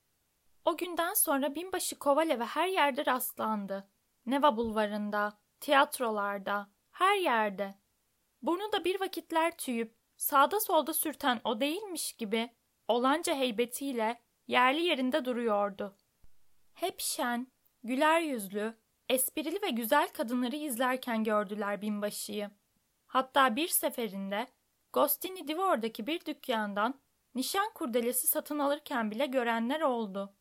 O günden sonra binbaşı Kovalev'e her yerde rastlandı. Neva bulvarında, tiyatrolarda, her yerde. Burnu da bir vakitler tüyüp sağda solda sürten o değilmiş gibi olanca heybetiyle yerli yerinde duruyordu. Hep şen, güler yüzlü, esprili ve güzel kadınları izlerken gördüler binbaşıyı. Hatta bir seferinde Gostini Divor'daki bir dükkandan nişan kurdelesi satın alırken bile görenler oldu.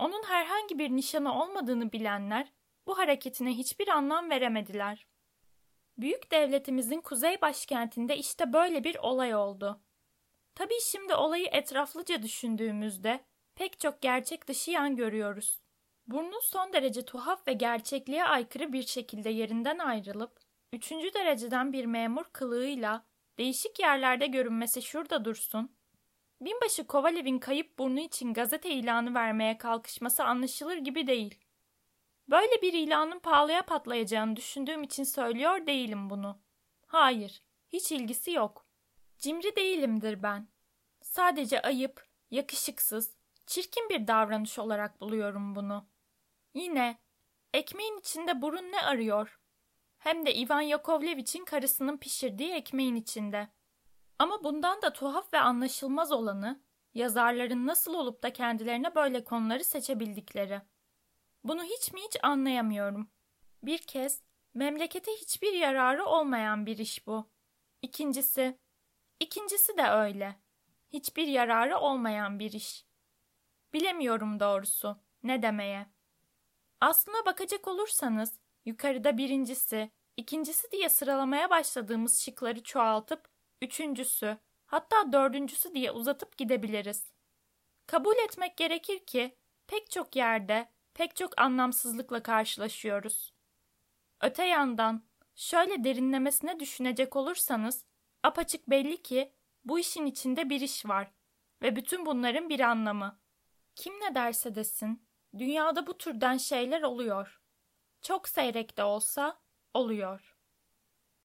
Onun herhangi bir nişanı olmadığını bilenler bu hareketine hiçbir anlam veremediler. Büyük devletimizin kuzey başkentinde işte böyle bir olay oldu. Tabii şimdi olayı etraflıca düşündüğümüzde pek çok gerçek dışı yan görüyoruz. Burnun son derece tuhaf ve gerçekliğe aykırı bir şekilde yerinden ayrılıp, üçüncü dereceden bir memur kılığıyla değişik yerlerde görünmesi şurada dursun. Binbaşı Kovalev'in kayıp burnu için gazete ilanı vermeye kalkışması anlaşılır gibi değil. Böyle bir ilanın pahalıya patlayacağını düşündüğüm için söylüyor değilim bunu. Hayır, hiç ilgisi yok. Cimri değilimdir ben. Sadece ayıp, yakışıksız, çirkin bir davranış olarak buluyorum bunu. Yine, ekmeğin içinde burun ne arıyor? Hem de Ivan Yakovlevich'in karısının pişirdiği ekmeğin içinde. Ama bundan da tuhaf ve anlaşılmaz olanı, yazarların nasıl olup da kendilerine böyle konuları seçebildikleri. Bunu hiç mi hiç anlayamıyorum. Bir kez, memlekete hiçbir yararı olmayan bir iş bu. İkincisi, ikincisi de öyle. Hiçbir yararı olmayan bir iş. Bilemiyorum doğrusu ne demeye. Aslına bakacak olursanız yukarıda birincisi, ikincisi diye sıralamaya başladığımız şıkları çoğaltıp üçüncüsü, hatta dördüncüsü diye uzatıp gidebiliriz. Kabul etmek gerekir ki pek çok yerde pek çok anlamsızlıkla karşılaşıyoruz. Öte yandan şöyle derinlemesine düşünecek olursanız apaçık belli ki bu işin içinde bir iş var ve bütün bunların bir anlamı. Kim ne derse desin, dünyada bu türden şeyler oluyor. Çok seyrek de olsa oluyor.